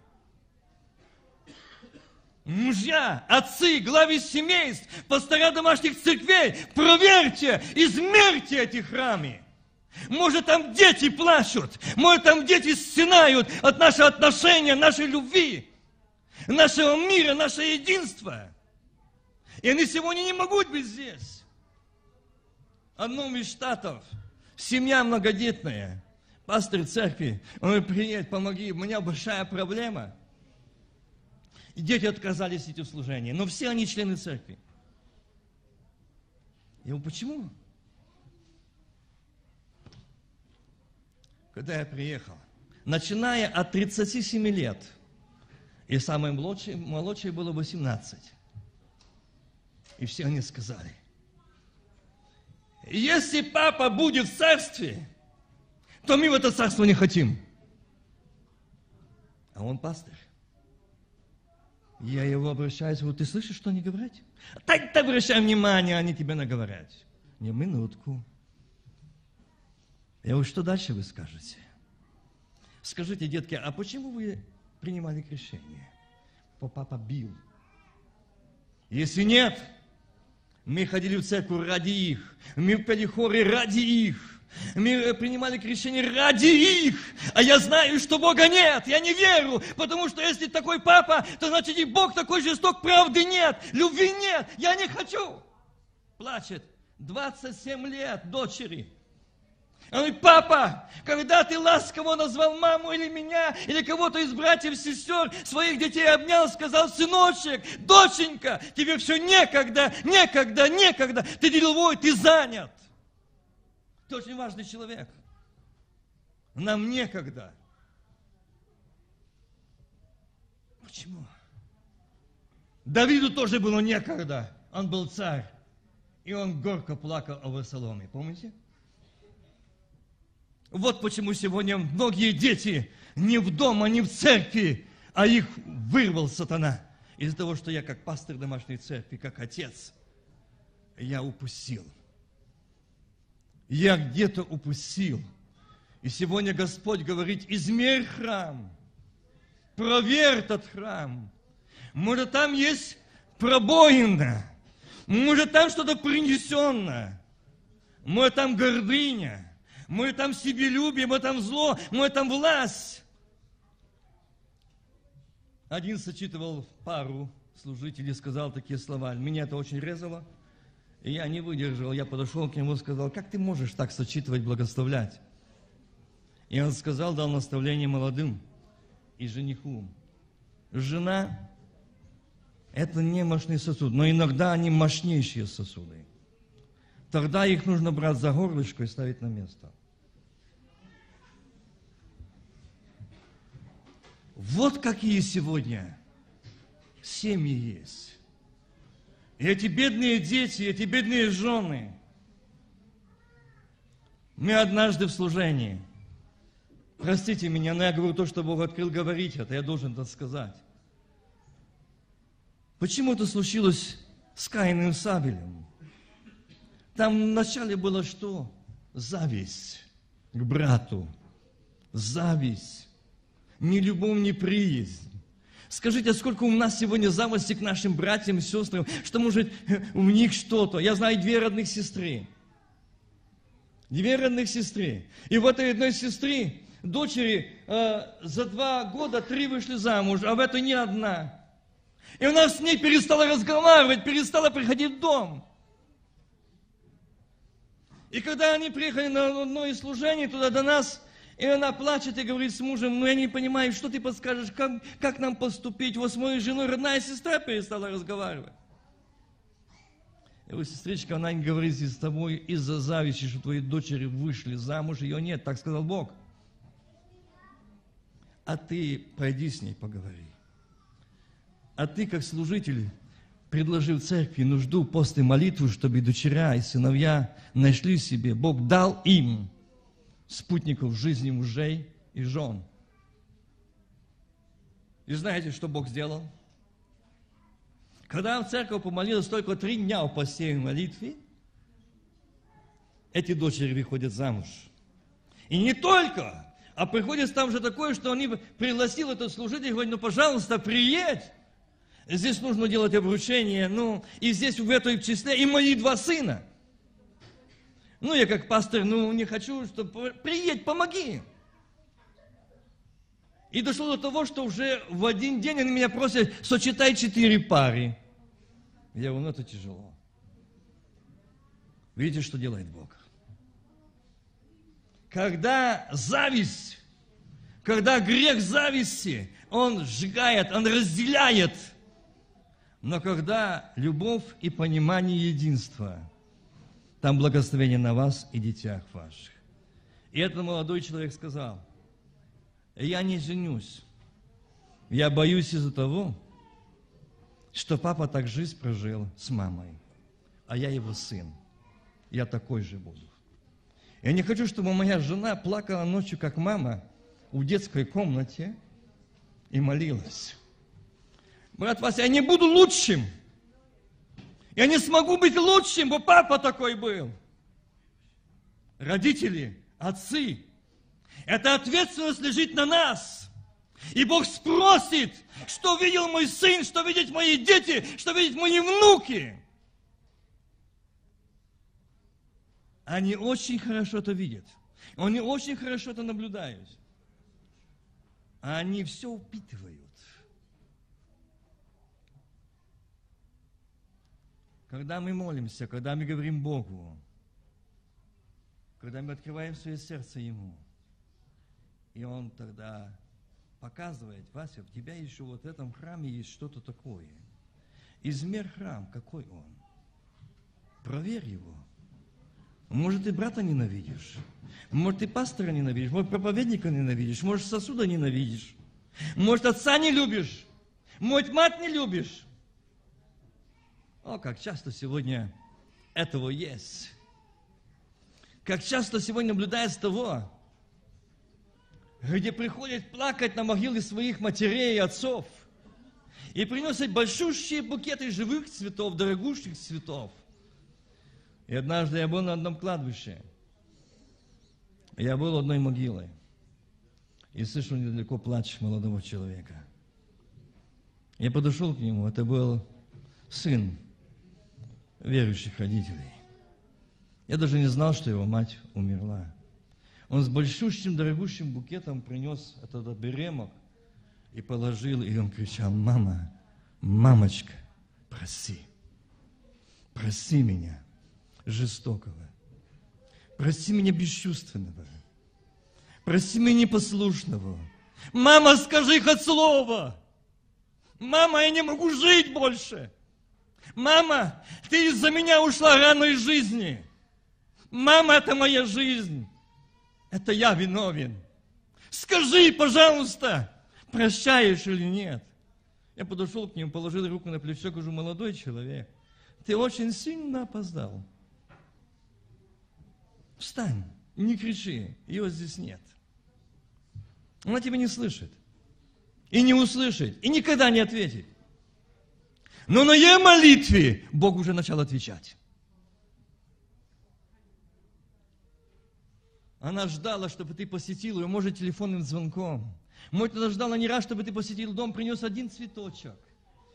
Мужья, отцы, главы семейств, пастора домашних церквей, проверьте, измерьте эти храмы. Может, там дети плачут, может, там дети стенают от нашего отношения, нашей любви, нашего мира, нашего единства. И они сегодня не могут быть здесь. Одном из штатов, семья многодетная, пастор церкви, он говорит, приедет, помоги, у меня большая проблема. И дети отказались идти в служение, но все они члены церкви. Я говорю, почему? Когда я приехал, начиная от 37 лет, и самой младшей, младшей было 18. И все они сказали, если папа будет в царстве, то мы в это царство не хотим. А он пастырь. Я его обращаюсь, вот ты слышишь, что они говорят? Так ты обращай внимание, они тебе наговорят. Не минутку. Я говорю, что дальше вы скажете? Скажите, детки, а почему вы принимали крещение? Папа бил. Если нет, мы ходили в церковь ради их. Мы пели хоры ради их. Мы принимали крещение ради их. А я знаю, что Бога нет. Я не верю. Потому что если такой папа, то значит и Бог такой жесток. Правды нет. Любви нет. Я не хочу. Плачет. 27 лет дочери. Он говорит, папа, когда ты ласково назвал маму или меня, или кого-то из братьев, сестер, своих детей обнял, сказал, сыночек, доченька, тебе все некогда, некогда, некогда, ты деловой, ты занят. Ты очень важный человек. Нам некогда. Почему? Давиду тоже было некогда. Он был царь. И он горько плакал о Весоломе. Помните? Вот почему сегодня многие дети не в дома, не в церкви, а их вырвал сатана. Из-за того, что я как пастор домашней церкви, как отец, я упустил. Я где-то упустил. И сегодня Господь говорит, измерь храм, проверь этот храм. Может, там есть пробоина, может, там что-то принесенное, может, там гордыня, мы там себелюбие, мы там зло, мы там власть. Один сочитывал пару служителей, сказал такие слова. Меня это очень резало. И я не выдержал. Я подошел к нему и сказал, как ты можешь так сочитывать, благословлять? И он сказал, дал наставление молодым и жениху. Жена – это не мощный сосуд, но иногда они мощнейшие сосуды. Тогда их нужно брать за горлышко и ставить на место. Вот какие сегодня семьи есть. И эти бедные дети, эти бедные жены. Мы однажды в служении, простите меня, но я говорю то, что Бог открыл говорить это, я должен это сказать. Почему это случилось с Каином и Сабелем? Там вначале было что? Зависть к брату. Зависть. Ни любовь, ни приязнь. Скажите, а сколько у нас сегодня зависти к нашим братьям и сестрам, что может у них что-то. Я знаю две родных сестры. Две родных сестры. И в этой одной сестры дочери э, за два года три вышли замуж, а в этой не одна. И она с ней перестала разговаривать, перестала приходить в дом. И когда они приехали на одно из служений туда до нас, и она плачет и говорит с мужем, ну я не понимаю, что ты подскажешь, как, как нам поступить? Вот с моей женой родная сестра перестала разговаривать. И вот сестричка, она говорит с тобой из-за зависти, что твои дочери вышли замуж, ее нет, так сказал Бог. А ты пойди с ней поговори. А ты, как служитель, предложил церкви нужду пост и молитву, чтобы дочеря и сыновья нашли себе. Бог дал им спутников жизни мужей и жен. И знаете, что Бог сделал? Когда церковь помолилась только три дня в посте и молитве, эти дочери выходят замуж. И не только, а приходит там же такое, что они пригласил этот служитель говорит, ну, пожалуйста, приедь. Здесь нужно делать обручение, ну, и здесь в этой числе и мои два сына. Ну, я как пастор, ну, не хочу, чтобы... Приедь, помоги. И дошло до того, что уже в один день они меня просят, сочетай четыре пары. Я говорю, ну, это тяжело. Видите, что делает Бог? Когда зависть, когда грех зависти, он сжигает, он разделяет – но когда любовь и понимание единства, там благословение на вас и детях ваших. И этот молодой человек сказал, я не женюсь. Я боюсь из-за того, что папа так жизнь прожил с мамой, а я его сын. Я такой же буду. Я не хочу, чтобы моя жена плакала ночью, как мама, в детской комнате и молилась. Брат Вася, я не буду лучшим. Я не смогу быть лучшим, бо папа такой был. Родители, отцы, эта ответственность лежит на нас. И Бог спросит, что видел мой сын, что видят мои дети, что видят мои внуки. Они очень хорошо это видят. Они очень хорошо это наблюдают. Они все впитывают. Когда мы молимся, когда мы говорим Богу, когда мы открываем свое сердце Ему. И Он тогда показывает, Вася, у тебя еще вот в этом храме есть что-то такое. Измер храм, какой он. Проверь его. Может, ты брата ненавидишь. Может, ты пастора ненавидишь. Может, проповедника ненавидишь. Может, сосуда ненавидишь. Может, отца не любишь. Может, мать не любишь. О, как часто сегодня этого есть. Как часто сегодня наблюдается того, где приходят плакать на могилы своих матерей и отцов и приносят большущие букеты живых цветов, дорогущих цветов. И однажды я был на одном кладбище. Я был одной могилой. И слышу недалеко плач молодого человека. Я подошел к нему. Это был сын верующих родителей. Я даже не знал, что его мать умерла. Он с большущим, дорогущим букетом принес этот оберемок и положил, и он кричал, мама, мамочка, проси, проси меня, жестокого, проси меня бесчувственного, проси меня непослушного. Мама, скажи хоть слово. Мама, я не могу жить больше. Мама, ты из-за меня ушла рано из жизни. Мама, это моя жизнь. Это я виновен. Скажи, пожалуйста, прощаешь или нет? Я подошел к нему, положил руку на плечо, говорю, молодой человек, ты очень сильно опоздал. Встань, не кричи, ее здесь нет. Она тебя не слышит. И не услышит, и никогда не ответит. Но на ее молитве Бог уже начал отвечать. Она ждала, чтобы ты посетил ее, может, телефонным звонком. Может, она ждала не раз, чтобы ты посетил дом, принес один цветочек.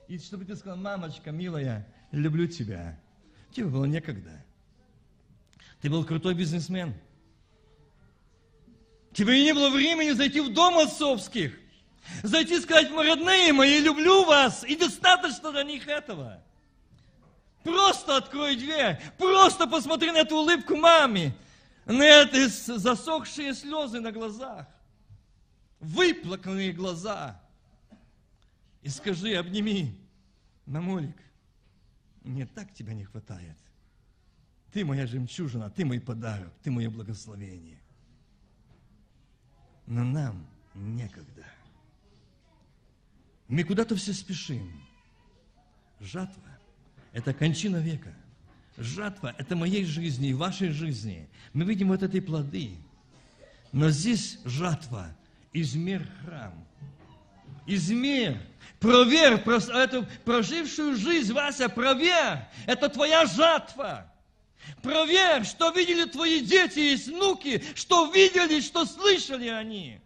И чтобы ты сказал, мамочка, милая, люблю тебя. Тебе было некогда. Ты был крутой бизнесмен. Тебе не было времени зайти в дом отцовских. Зайти и сказать, мои родные мои, люблю вас. И достаточно для них этого. Просто открой дверь. Просто посмотри на эту улыбку маме на эти засохшие слезы на глазах, выплаканные глаза. И скажи, обними, Намолик, мне так тебя не хватает. Ты моя жемчужина, ты мой подарок, ты мое благословение. Но нам некогда. Мы куда-то все спешим. Жатва – это кончина века – жатва – это моей жизни и вашей жизни. Мы видим вот эти плоды. Но здесь жатва, измер храм. Измер, проверь эту прожившую жизнь, Вася, проверь. Это твоя жатва. Проверь, что видели твои дети и внуки, что видели, что слышали они.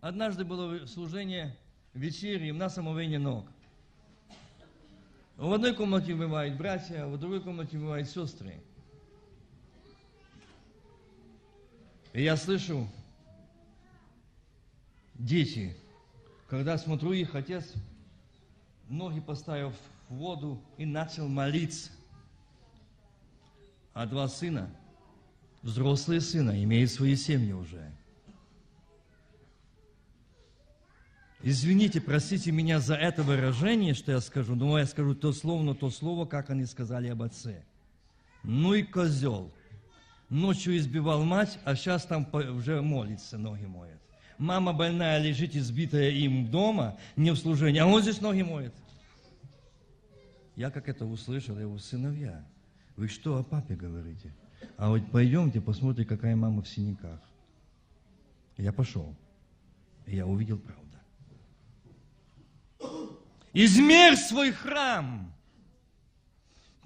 Однажды было служение вечернем на самовение ног. В одной комнате бывают братья, в другой комнате бывают сестры. И я слышу, дети, когда смотрю их, отец ноги поставил в воду и начал молиться. А два сына, взрослые сына, имеют свои семьи уже – Извините, простите меня за это выражение, что я скажу, но я скажу то словно то слово, как они сказали об отце. Ну и козел. Ночью избивал мать, а сейчас там уже молится, ноги моет. Мама больная лежит избитая им дома, не в служении, а он здесь ноги моет. Я как это услышал, его сыновья. Вы что о папе говорите? А вот пойдемте, посмотрите, какая мама в синяках. Я пошел. Я увидел правду. Измерь свой храм.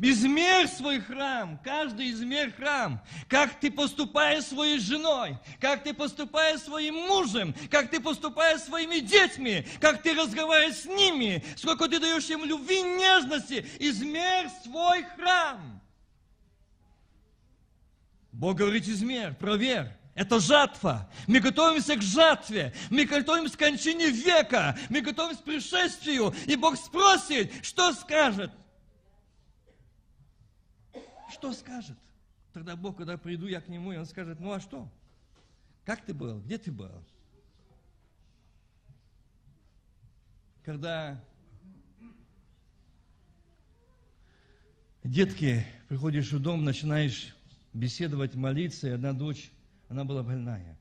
Измерь свой храм, каждый измерь храм. Как ты поступаешь своей женой, как ты поступаешь своим мужем, как ты поступаешь своими детьми, как ты разговариваешь с ними, сколько ты даешь им любви, нежности. Измерь свой храм. Бог говорит, измерь, проверь. Это жатва. Мы готовимся к жатве. Мы готовимся к кончине века. Мы готовимся к пришествию. И Бог спросит, что скажет? Что скажет? Тогда Бог, когда приду я к Нему, и Он скажет, ну а что? Как ты был? Где ты был? Когда детки, приходишь в дом, начинаешь беседовать, молиться, и одна дочь, она была больная.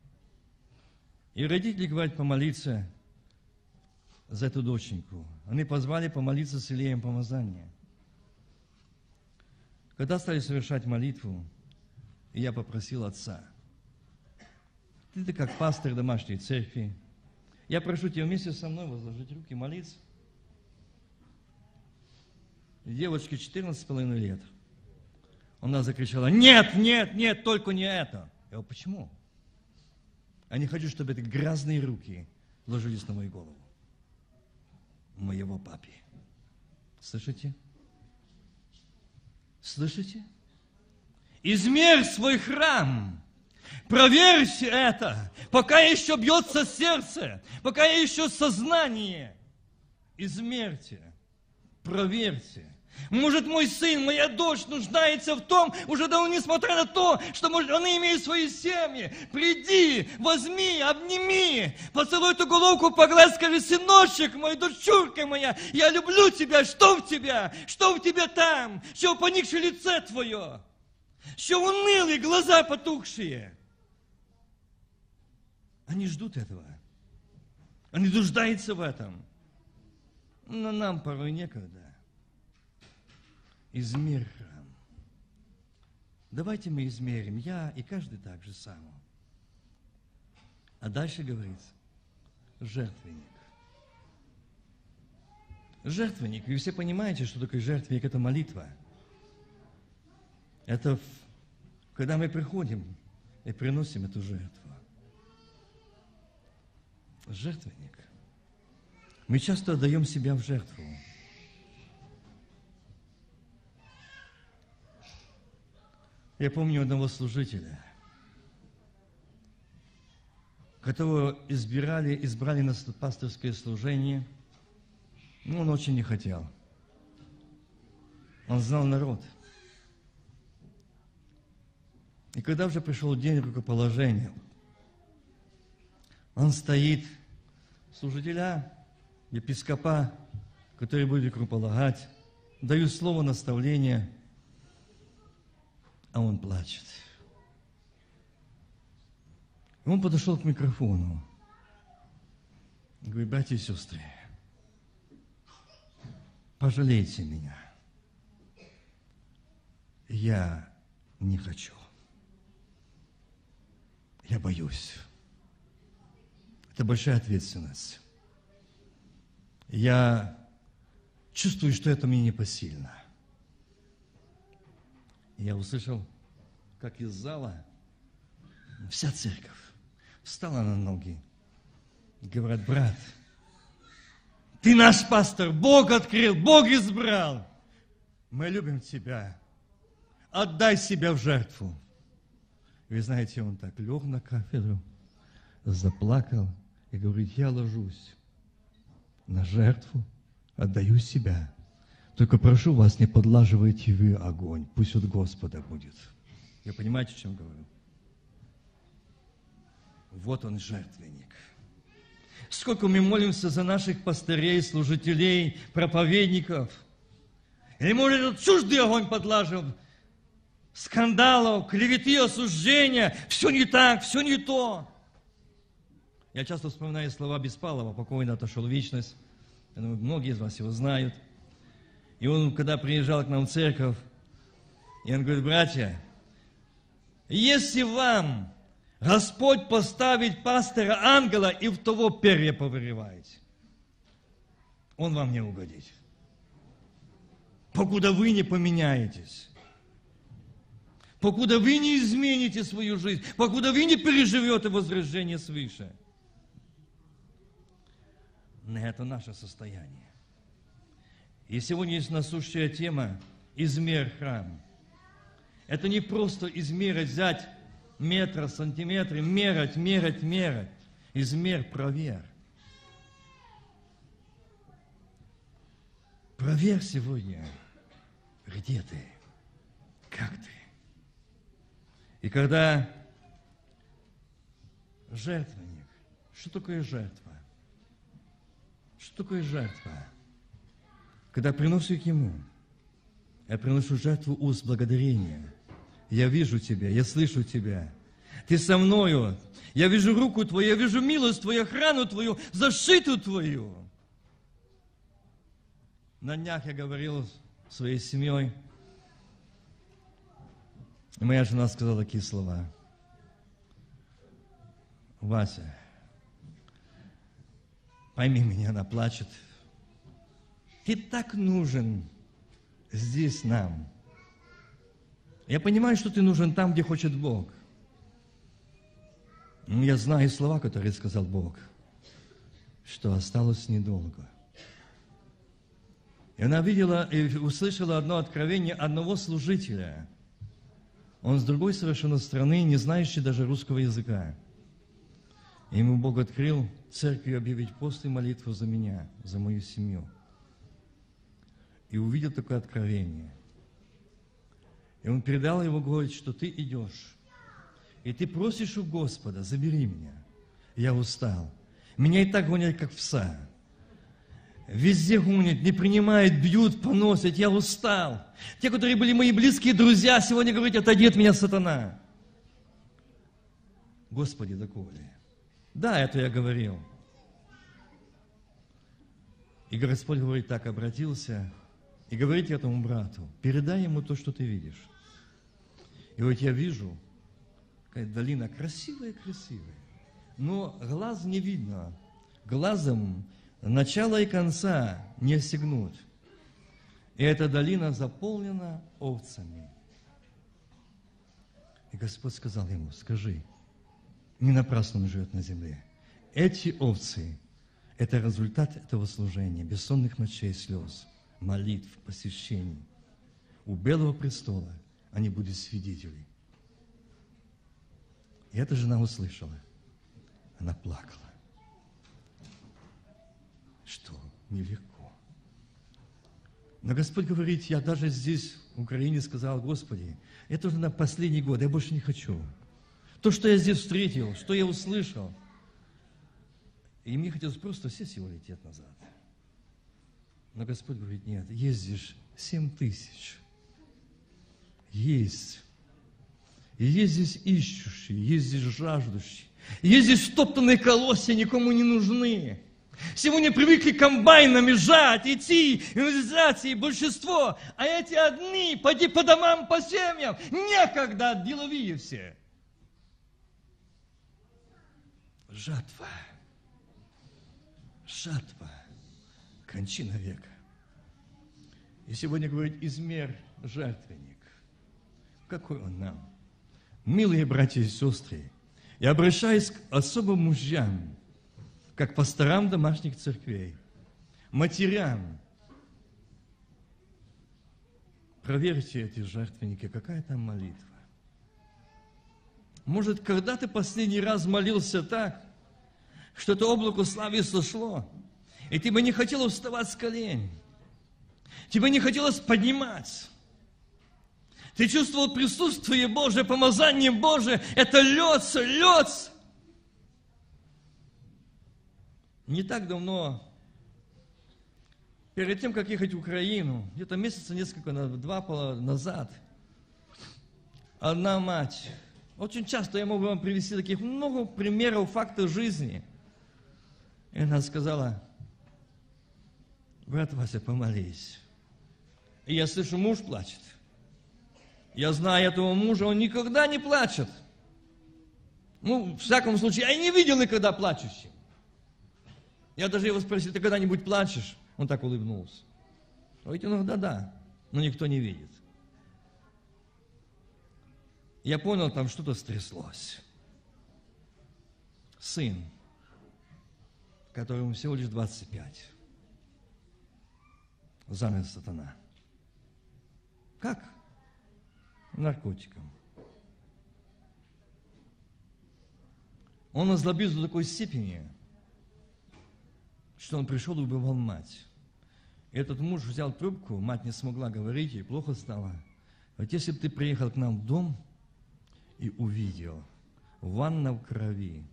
И родители говорят помолиться за эту доченьку. Они позвали помолиться с Илеем помазания. Когда стали совершать молитву, я попросил отца, ты, ты как пастор домашней церкви, я прошу тебя вместе со мной возложить руки, молиться. Девочке 14,5 лет. Она закричала, нет, нет, нет, только не это. Я говорю, почему? Я не хочу, чтобы эти грязные руки ложились на мою голову. Моего папи. Слышите? Слышите? Измерь свой храм. Проверьте это, пока еще бьется сердце, пока еще сознание. Измерьте, проверьте. Может, мой сын, моя дочь нуждается в том, уже давно несмотря на то, что может, они имеют свои семьи. Приди, возьми, обними, поцелуй эту головку, погладь, скажи, сыночек мой, дочурка моя, я люблю тебя, что в тебя, что в тебе там, что поникшее лице твое, что унылые глаза потухшие. Они ждут этого. Они нуждаются в этом. Но нам порой некогда измерь храм. Давайте мы измерим, я и каждый так же само. А дальше говорится, жертвенник. Жертвенник. Вы все понимаете, что такое жертвенник? Это молитва. Это когда мы приходим и приносим эту жертву. Жертвенник. Мы часто отдаем себя в жертву. Я помню одного служителя, которого избирали, избрали на пасторское служение, но он очень не хотел. Он знал народ. И когда уже пришел день рукоположения, он стоит, служителя, епископа, который будет рукополагать, дают слово наставления – а он плачет. Он подошел к микрофону. Говорит, братья и сестры, пожалейте меня. Я не хочу. Я боюсь. Это большая ответственность. Я чувствую, что это мне непосильно я услышал, как из зала вся церковь встала на ноги. Говорят, брат, ты наш пастор, Бог открыл, Бог избрал. Мы любим тебя. Отдай себя в жертву. Вы знаете, он так лег на кафедру, заплакал и говорит, я ложусь на жертву, отдаю себя только прошу вас, не подлаживайте вы огонь. Пусть от Господа будет. Вы понимаете, о чем говорю? Вот он, жертвенник. Сколько мы молимся за наших пастырей, служителей, проповедников. Или, может, этот чуждый огонь подлаживал, скандалов, клеветы, осуждения. Все не так, все не то. Я часто вспоминаю слова Беспалова, покойно отошел в вечность. Я думаю, многие из вас его знают – и он, когда приезжал к нам в церковь, и он говорит, братья, если вам Господь поставит пастора ангела и в того перья повырываете, он вам не угодит. Покуда вы не поменяетесь, покуда вы не измените свою жизнь, покуда вы не переживете возрождение свыше. Это наше состояние. И сегодня есть насущая тема «Измер храм». Это не просто измерить, взять метр, сантиметры, мерать, мерать, мерать. Измер, проверь. Проверь сегодня, где ты, как ты. И когда жертвенник, что такое жертва? Что такое жертва? Когда приношу к Ему, я приношу жертву уст благодарения. Я вижу Тебя, я слышу Тебя. Ты со мною. Я вижу руку Твою, я вижу милость Твою, охрану Твою, защиту Твою. На днях я говорил своей семьей, и моя жена сказала такие слова. Вася, пойми меня, она плачет. Ты так нужен здесь нам. Я понимаю, что ты нужен там, где хочет Бог. Но я знаю слова, которые сказал Бог, что осталось недолго. И она видела и услышала одно откровение одного служителя. Он с другой совершенно страны, не знающий даже русского языка. Ему Бог открыл церкви объявить пост и молитву за меня, за мою семью. И увидел такое откровение. И он передал его, говорит, что ты идешь. И ты просишь у Господа, забери меня. Я устал. Меня и так гонят, как пса. Везде гонят, не принимают, бьют, поносят. Я устал. Те, которые были мои близкие друзья, сегодня говорят, отойди от меня, сатана. Господи, доколе? Да, это я говорил. И Господь говорит так, обратился, и говорит этому брату, передай ему то, что ты видишь. И вот я вижу, какая долина красивая-красивая, но глаз не видно. Глазом начала и конца не стегнуть. И эта долина заполнена овцами. И Господь сказал ему, скажи, не напрасно он живет на земле. Эти овцы – это результат этого служения, бессонных ночей, слез, молитв, посещений. У Белого престола они будут свидетели. И эта жена услышала. Она плакала что нелегко. Но Господь говорит, я даже здесь, в Украине, сказал, Господи, это уже на последний год, я больше не хочу. То, что я здесь встретил, что я услышал, и мне хотелось просто сесть и улететь назад. Но Господь говорит, нет, здесь семь тысяч. Есть. И есть здесь ищущие, есть здесь жаждущие. Есть здесь стоптанные колосья, никому не нужны. Сегодня привыкли комбайнами жать, идти, инвентаризации, большинство. А эти одни, поди по домам, по семьям. Некогда, деловые все. Жатва. Жатва. Кончина века. И сегодня говорит, измер жертвенник. Какой он нам? Милые братья и сестры, я обращаюсь к особым мужьям, как пасторам домашних церквей, матерям. Проверьте эти жертвенники, какая там молитва. Может, когда ты последний раз молился так, что это облако славы сошло, и тебе не хотелось вставать с колен, тебе не хотелось поднимать, ты чувствовал присутствие Божие, помазание Божие, это льется, льется. Не так давно, перед тем, как ехать в Украину, где-то месяца несколько, два назад, одна мать, очень часто я могу вам привести таких много примеров, фактов жизни. И она сказала, брат Вася, помолись. И я слышу, муж плачет. Я знаю этого мужа, он никогда не плачет. Ну, в всяком случае, я не видел никогда плачущим. Я даже его спросил, ты когда-нибудь плачешь? Он так улыбнулся. Говорит, иногда да, но никто не видит. Я понял, там что-то стряслось. Сын, которому всего лишь 25, занят сатана. Как? Наркотиком. Он озлобился до такой степени, что он пришел и убивал мать. Этот муж взял трубку, мать не смогла говорить, ей плохо стало. Вот если бы ты приехал к нам в дом и увидел ванна в крови,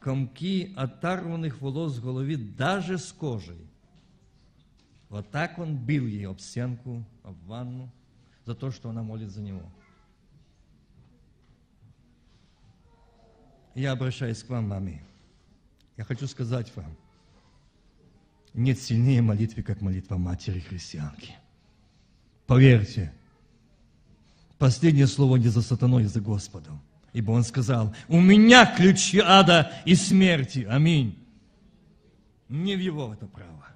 комки оторванных волос с головы даже с кожей. Вот так он бил ее об стенку, об ванну, за то, что она молит за него. Я обращаюсь к вам, маме. Я хочу сказать вам, нет сильнее молитвы, как молитва матери христианки. Поверьте, последнее слово не за сатаной, а за Господом. Ибо он сказал, у меня ключи ада и смерти. Аминь. Не в его это право.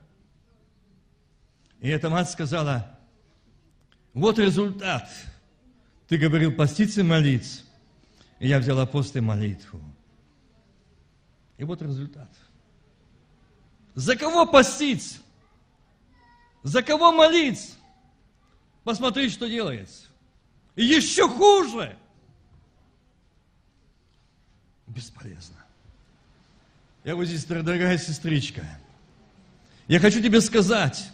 И эта мать сказала, вот результат. Ты говорил поститься и молиться. И я взяла пост молитву. И вот результат. За кого поститься? За кого молиться? Посмотри, что делается. И еще хуже. Бесполезно. Я вот здесь, дорогая сестричка, я хочу тебе сказать,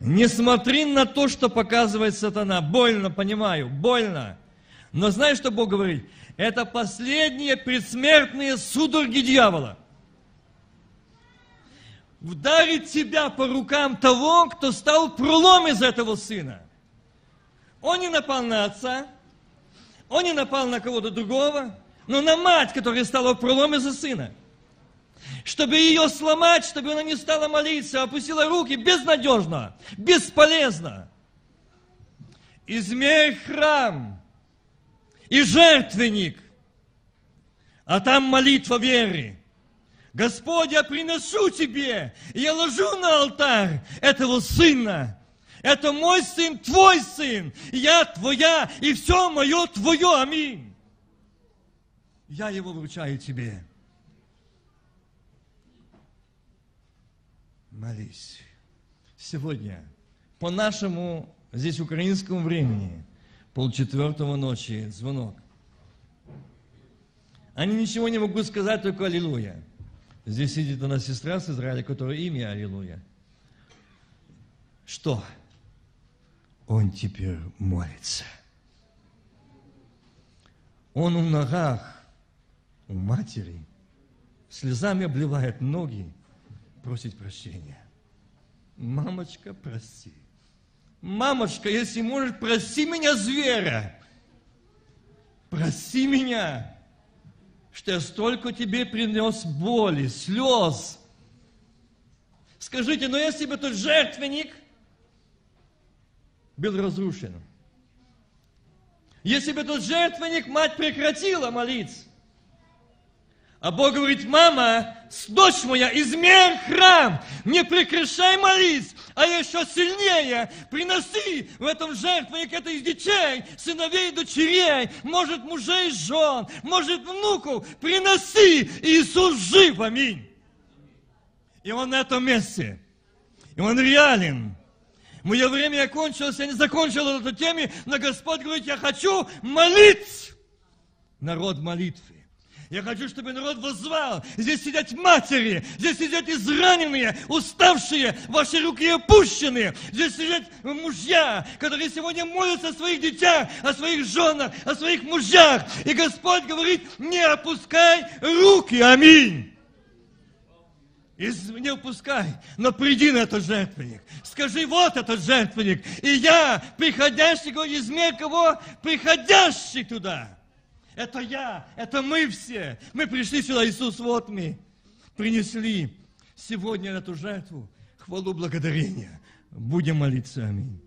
не смотри на то, что показывает сатана. Больно, понимаю, больно. Но знаешь, что Бог говорит? Это последние предсмертные судороги дьявола. Вдарить тебя по рукам того, кто стал пролом из этого сына. Он не напал на отца, он не напал на кого-то другого, но на мать, которая стала пролом из-за сына чтобы ее сломать, чтобы она не стала молиться, опустила руки, безнадежно, бесполезно. Измерь храм и жертвенник, а там молитва веры. Господь, я приношу тебе, и я ложу на алтарь этого сына. Это мой сын, твой сын, я твоя, и все мое твое. Аминь. Я его вручаю тебе. Молись. Сегодня, по нашему здесь украинскому времени, полчетвертого ночи, звонок. Они ничего не могут сказать, только Аллилуйя. Здесь сидит она сестра с Израиля, которая имя Аллилуйя. Что? Он теперь молится. Он у ногах, у матери, слезами обливает ноги, просить прощения. Мамочка, прости. Мамочка, если можешь, прости меня, зверя. Прости меня, что я столько тебе принес боли, слез. Скажите, но если бы тот жертвенник был разрушен, если бы тот жертвенник мать прекратила молиться, а Бог говорит, мама, дочь моя, измерь храм, не прекращай молиться, а еще сильнее приноси в этом жертвенник это из детей, сыновей дочерей, может мужей и жен, может внуков, приноси, Иисус жив, аминь. И Он на этом месте, и Он реален. Мое время кончилось, я не закончил эту тему, но Господь говорит, я хочу молиться. Народ молитвы. Я хочу, чтобы народ возвал. Здесь сидят матери, здесь сидят израненные, уставшие, ваши руки опущены. Здесь сидят мужья, которые сегодня молятся о своих детях, о своих женах, о своих мужьях. И Господь говорит, не опускай руки. Аминь. И не упускай, но приди на этот жертвенник. Скажи, вот этот жертвенник. И я, приходящий, из мира кого? Приходящий туда. Это я, это мы все. Мы пришли сюда, Иисус, вот мы. Принесли сегодня эту жертву хвалу благодарения. Будем молиться. Аминь.